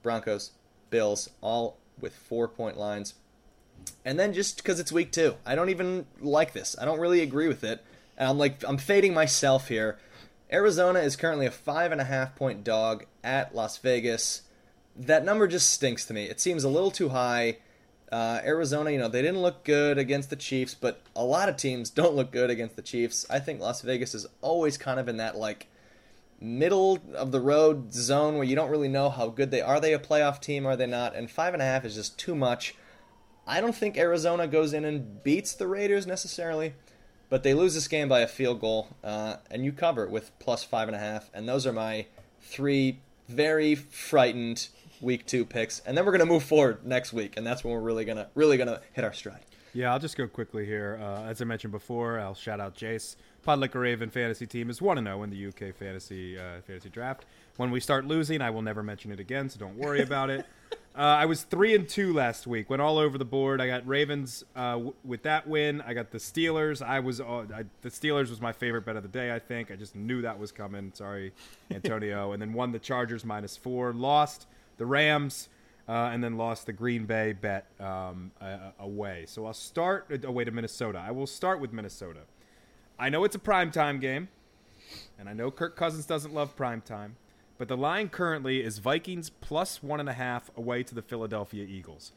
Broncos, Bills, all with four point lines. And then just because it's week two, I don't even like this. I don't really agree with it. And I'm like, I'm fading myself here. Arizona is currently a five and a half point dog at Las Vegas. That number just stinks to me. It seems a little too high. Uh, Arizona, you know, they didn't look good against the Chiefs, but a lot of teams don't look good against the Chiefs. I think Las Vegas is always kind of in that like middle of the road zone where you don't really know how good they are. They a playoff team? Are they not? And five and a half is just too much. I don't think Arizona goes in and beats the Raiders necessarily, but they lose this game by a field goal, uh, and you cover it with plus five and a half. And those are my three very frightened week two picks, and then we're gonna move forward next week, and that's when we're really gonna really gonna hit our stride. Yeah, I'll just go quickly here. Uh, as I mentioned before, I'll shout out Jace. Pod Like a Raven fantasy team is one to zero in the UK fantasy uh, fantasy draft. When we start losing, I will never mention it again, so don't worry about it. Uh, I was three and two last week. Went all over the board. I got Ravens uh, w- with that win. I got the Steelers. I was uh, I, the Steelers was my favorite bet of the day. I think I just knew that was coming. Sorry, Antonio. and then won the Chargers minus four. Lost the Rams, uh, and then lost the Green Bay bet um, away. So I'll start uh, away to Minnesota. I will start with Minnesota. I know it's a primetime game, and I know Kirk Cousins doesn't love primetime, but the line currently is Vikings plus one and a half away to the Philadelphia Eagles.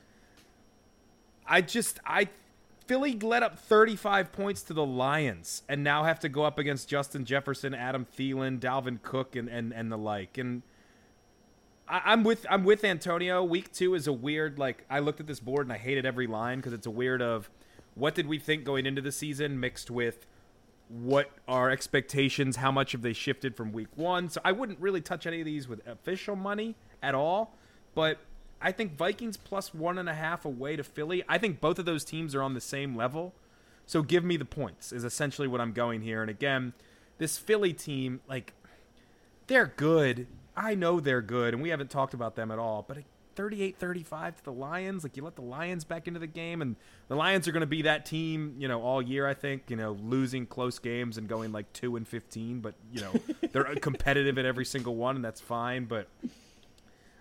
I just I Philly let up 35 points to the Lions and now have to go up against Justin Jefferson, Adam Thielen, Dalvin Cook, and and, and the like. And I, am with I'm with Antonio. Week two is a weird like I looked at this board and I hated every line because it's a weird of what did we think going into the season mixed with what are expectations, how much have they shifted from week one. So I wouldn't really touch any of these with official money at all. But I think Vikings plus one and a half away to Philly. I think both of those teams are on the same level. So give me the points is essentially what I'm going here. And again, this Philly team, like they're good. I know they're good, and we haven't talked about them at all. But 38-35 to the Lions, like you let the Lions back into the game, and the Lions are going to be that team, you know, all year. I think, you know, losing close games and going like two and 15, but you know they're uh, competitive at every single one, and that's fine. But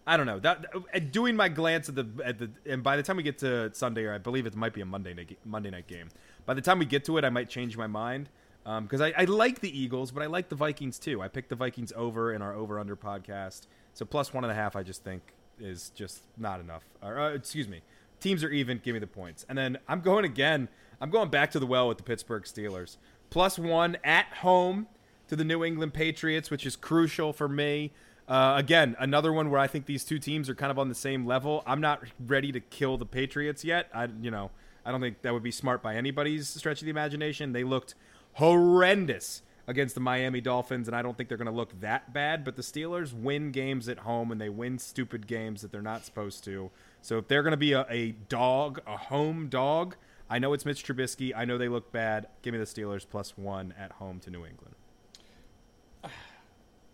I don't know. That uh, uh, doing my glance at the at the, and by the time we get to Sunday, or I believe it might be a Monday night Monday night game. By the time we get to it, I might change my mind because um, I, I, like the Eagles, but I like the Vikings too. I picked the Vikings over in our over under podcast, so plus one and a half. I just think is just not enough. Or, uh, excuse me, teams are even. Give me the points, and then I'm going again. I'm going back to the well with the Pittsburgh Steelers plus one at home to the New England Patriots, which is crucial for me. Uh, again, another one where I think these two teams are kind of on the same level. I'm not ready to kill the Patriots yet. I, you know, I don't think that would be smart by anybody's stretch of the imagination. They looked horrendous against the Miami Dolphins, and I don't think they're going to look that bad. But the Steelers win games at home, and they win stupid games that they're not supposed to. So if they're going to be a, a dog, a home dog, I know it's Mitch Trubisky. I know they look bad. Give me the Steelers plus one at home to New England.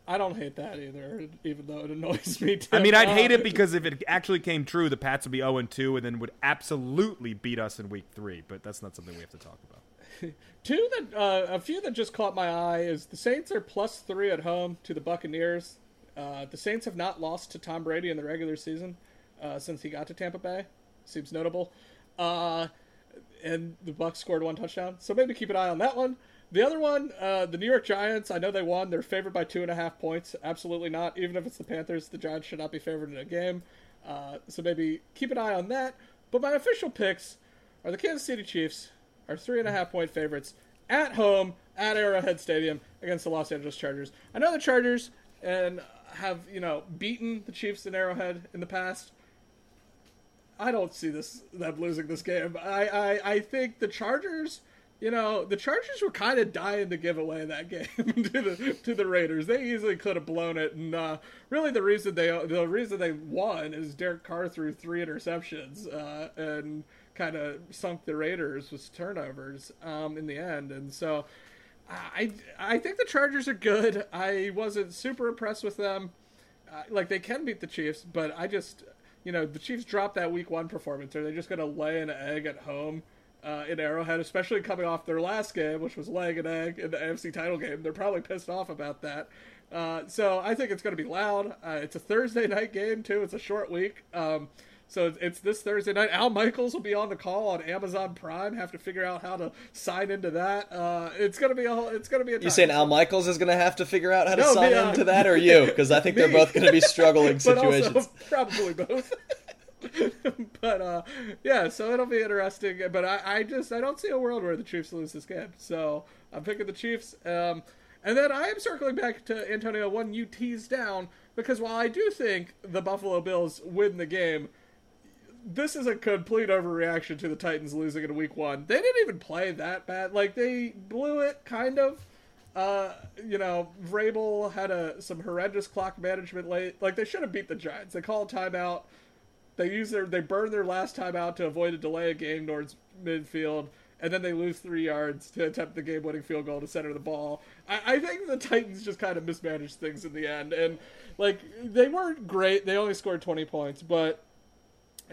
I don't hate that either, even though it annoys me. Too. I mean, I'd hate it because if it actually came true, the Pats would be 0 2 and then would absolutely beat us in week three. But that's not something we have to talk about. Two that uh, a few that just caught my eye is the Saints are plus three at home to the Buccaneers. Uh, the Saints have not lost to Tom Brady in the regular season uh, since he got to Tampa Bay. Seems notable. Uh, and the Bucs scored one touchdown, so maybe keep an eye on that one. The other one, uh, the New York Giants. I know they won. They're favored by two and a half points. Absolutely not. Even if it's the Panthers, the Giants should not be favored in a game. Uh, so maybe keep an eye on that. But my official picks are the Kansas City Chiefs, are three and a half point favorites at home at Arrowhead Stadium against the Los Angeles Chargers. I know the Chargers and have you know beaten the Chiefs in Arrowhead in the past. I don't see this them losing this game. I I, I think the Chargers you know, the Chargers were kind of dying to give away that game to the to the Raiders. They easily could have blown it, and uh, really the reason they the reason they won is Derek Carr threw three interceptions uh, and kind of sunk the Raiders with turnovers um, in the end, and so. I I think the Chargers are good. I wasn't super impressed with them. Uh, like they can beat the Chiefs, but I just you know the Chiefs dropped that Week One performance. Are they just going to lay an egg at home? uh, in Arrowhead, especially coming off their last game, which was leg and egg in the AFC title game. They're probably pissed off about that. Uh, so I think it's going to be loud. Uh, it's a Thursday night game too. It's a short week. Um, so it's this Thursday night. Al Michaels will be on the call on Amazon Prime. Have to figure out how to sign into that. Uh, it's gonna be a whole. It's gonna be a. You saying Al Michaels is gonna have to figure out how to no, sign me, uh, into that, or you? Because I think they're both gonna be struggling situations. probably both. but uh, yeah, so it'll be interesting. But I, I just I don't see a world where the Chiefs lose this game. So I'm picking the Chiefs. Um, and then I am circling back to Antonio, one you teased down, because while I do think the Buffalo Bills win the game, this is a complete overreaction to the Titans losing in week one. They didn't even play that bad. Like, they blew it, kind of. Uh, you know, Vrabel had a some horrendous clock management late. Like, they should have beat the Giants. They call a timeout. They use their they burn their last timeout to avoid a delay of game towards midfield, and then they lose three yards to attempt the game winning field goal to center the ball. I, I think the Titans just kind of mismanaged things in the end, and like they weren't great. They only scored twenty points, but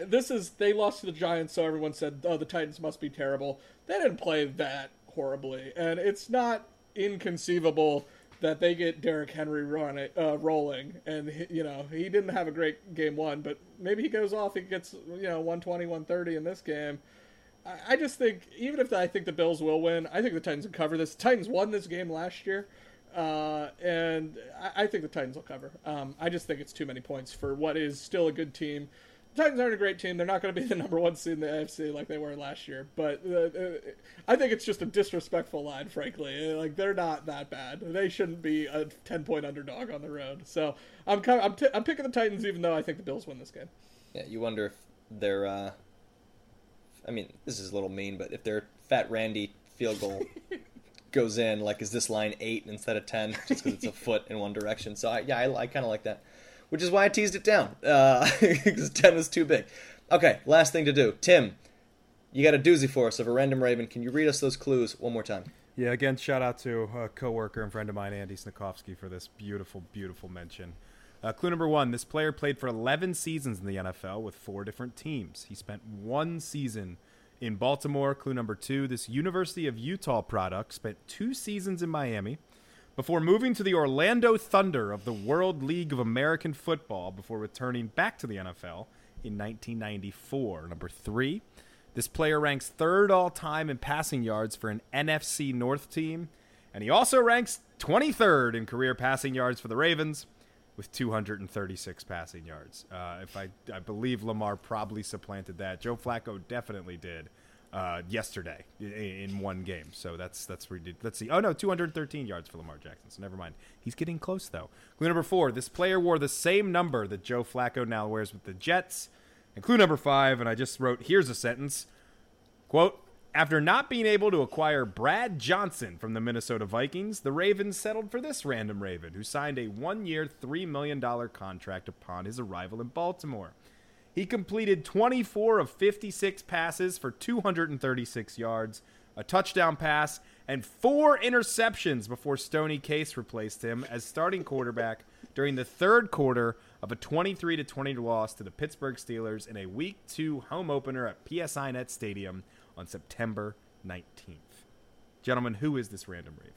this is they lost to the Giants, so everyone said, "Oh, the Titans must be terrible." They didn't play that horribly, and it's not inconceivable that they get Derrick Henry running, uh, rolling, and he, you know he didn't have a great game one, but maybe he goes off, he gets you know 120, 130 in this game. I, I just think even if I think the Bills will win, I think the Titans will cover this. The Titans won this game last year, uh, and I, I, think the Titans will cover. Um, I just think it's too many points for what is still a good team. Titans aren't a great team. They're not going to be the number one seed in the AFC like they were last year. But uh, uh, I think it's just a disrespectful line, frankly. Like they're not that bad. They shouldn't be a ten point underdog on the road. So I'm kind of, I'm, t- I'm picking the Titans, even though I think the Bills win this game. Yeah, you wonder if they're. Uh, I mean, this is a little mean, but if their Fat Randy field goal goes in, like, is this line eight instead of ten, just because it's a foot in one direction? So I, yeah, I, I kind of like that which is why I teased it down because uh, 10 was too big. Okay, last thing to do. Tim, you got a doozy for us of a random Raven. Can you read us those clues one more time? Yeah, again, shout out to a coworker and friend of mine, Andy Snikovsky, for this beautiful, beautiful mention. Uh, clue number one this player played for 11 seasons in the NFL with four different teams. He spent one season in Baltimore. Clue number two this University of Utah product spent two seasons in Miami before moving to the Orlando Thunder of the World League of American Football before returning back to the NFL in 1994. Number three, this player ranks third all time in passing yards for an NFC North team, and he also ranks 23rd in career passing yards for the Ravens with 236 passing yards. Uh, if I, I believe Lamar probably supplanted that. Joe Flacco definitely did uh, yesterday in, one game. So that's that's did. Let's see. Oh no, 213 yards for Lamar Jackson. So never mind. He's getting close though. Clue number four: This player wore the same number that Joe Flacco now wears with the Jets. And clue number five, and I just wrote here's a sentence. Quote, after not being able to acquire Brad Johnson from the Minnesota Vikings, the Ravens settled for this random Raven, who signed a one year, $3 million contract upon his arrival in Baltimore. He completed 24 of 56 passes for 236 yards, a touchdown pass, and four interceptions before Stoney Case replaced him as starting quarterback during the third quarter of a 23 20 loss to the Pittsburgh Steelers in a Week 2 home opener at PSINet Stadium on September 19th. Gentlemen, who is this random Raven?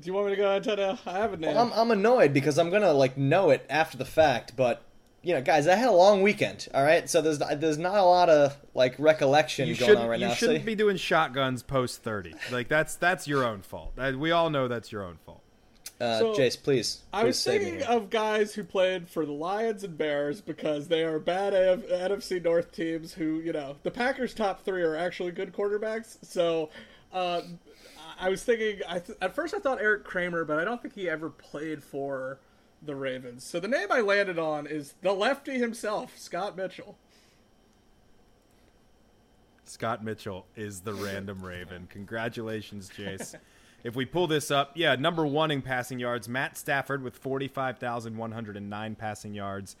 Do you want me to go, ahead and Antonio? I have a name. Well, I'm, I'm annoyed because I'm gonna like know it after the fact, but you know, guys, I had a long weekend. All right, so there's there's not a lot of like recollection You going shouldn't, on right you now. You shouldn't so, be doing shotguns post 30. Like that's that's your own fault. Uh, We all know that's your own fault. uh, So, Jace, please, I please was thinking of guys who played for the Lions and Bears because they are bad AF- NFC North teams who, you know, the Packers' top three are actually good quarterbacks. So uh, I was thinking, I th- at first I thought Eric Kramer, but I don't think he ever played for the Ravens. So the name I landed on is the lefty himself, Scott Mitchell. Scott Mitchell is the random Raven. Congratulations, Jace. if we pull this up, yeah, number one in passing yards, Matt Stafford with 45,109 passing yards.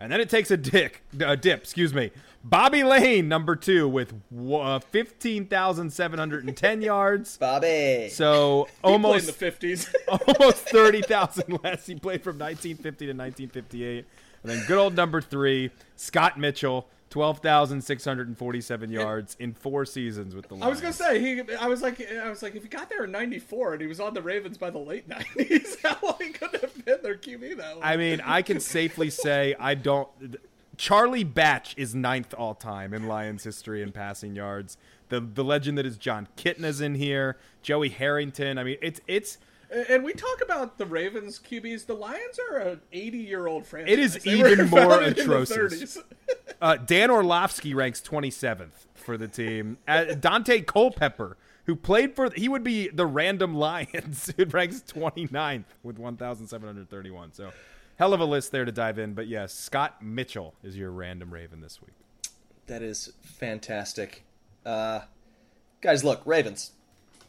And then it takes a dick, a dip, excuse me. Bobby Layne, number two, with uh, 15,710 yards. Bobby. So He played in almost the 50s. almost 30,000 less. He played from 1950 to 1958. And then good old number three, Scott Mitchell, 12,647 yards in four seasons with the Lions. I was gonna say he. I was like, I was like, if he got there in '94 and he was on the Ravens by the late '90s, how long he could have been their QB that long? I mean, I can safely say I don't. Charlie Batch is ninth all time in Lions history in passing yards. The the legend that is Jon Kitna's in here. Joey Harrington. I mean, it's it's And we talk about the Ravens QBs. The Lions are an 80 year old franchise. It is They even more founded in the atrocious. Uh, Dan Orlovsky ranks 27th for the team. Uh, Daunte Culpepper, who played for, he would be the random Lions, who ranks 29th with 1,731. So, hell of a list there to dive in. But yes, Scott Mitchell is your random Raven this week. That is fantastic. Uh, guys, look, Ravens,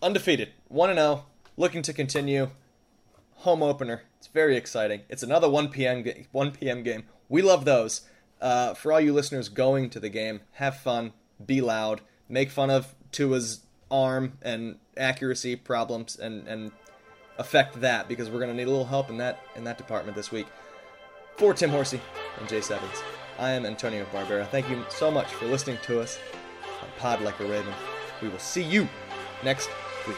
undefeated, one and zero, looking to continue. Home opener. It's very exciting. It's another 1 p.m. ga- 1 p.m. game. We love those. Uh, for all you listeners going to the game, have fun, be loud, make fun of Tua's arm and accuracy problems, and and affect that because we're gonna need a little help in that in that department this week. For Tim Horsey and Jay Sevens, I am Antonio Barbera. Thank you so much for listening to us on Pod Like a Raven. We will see you next week.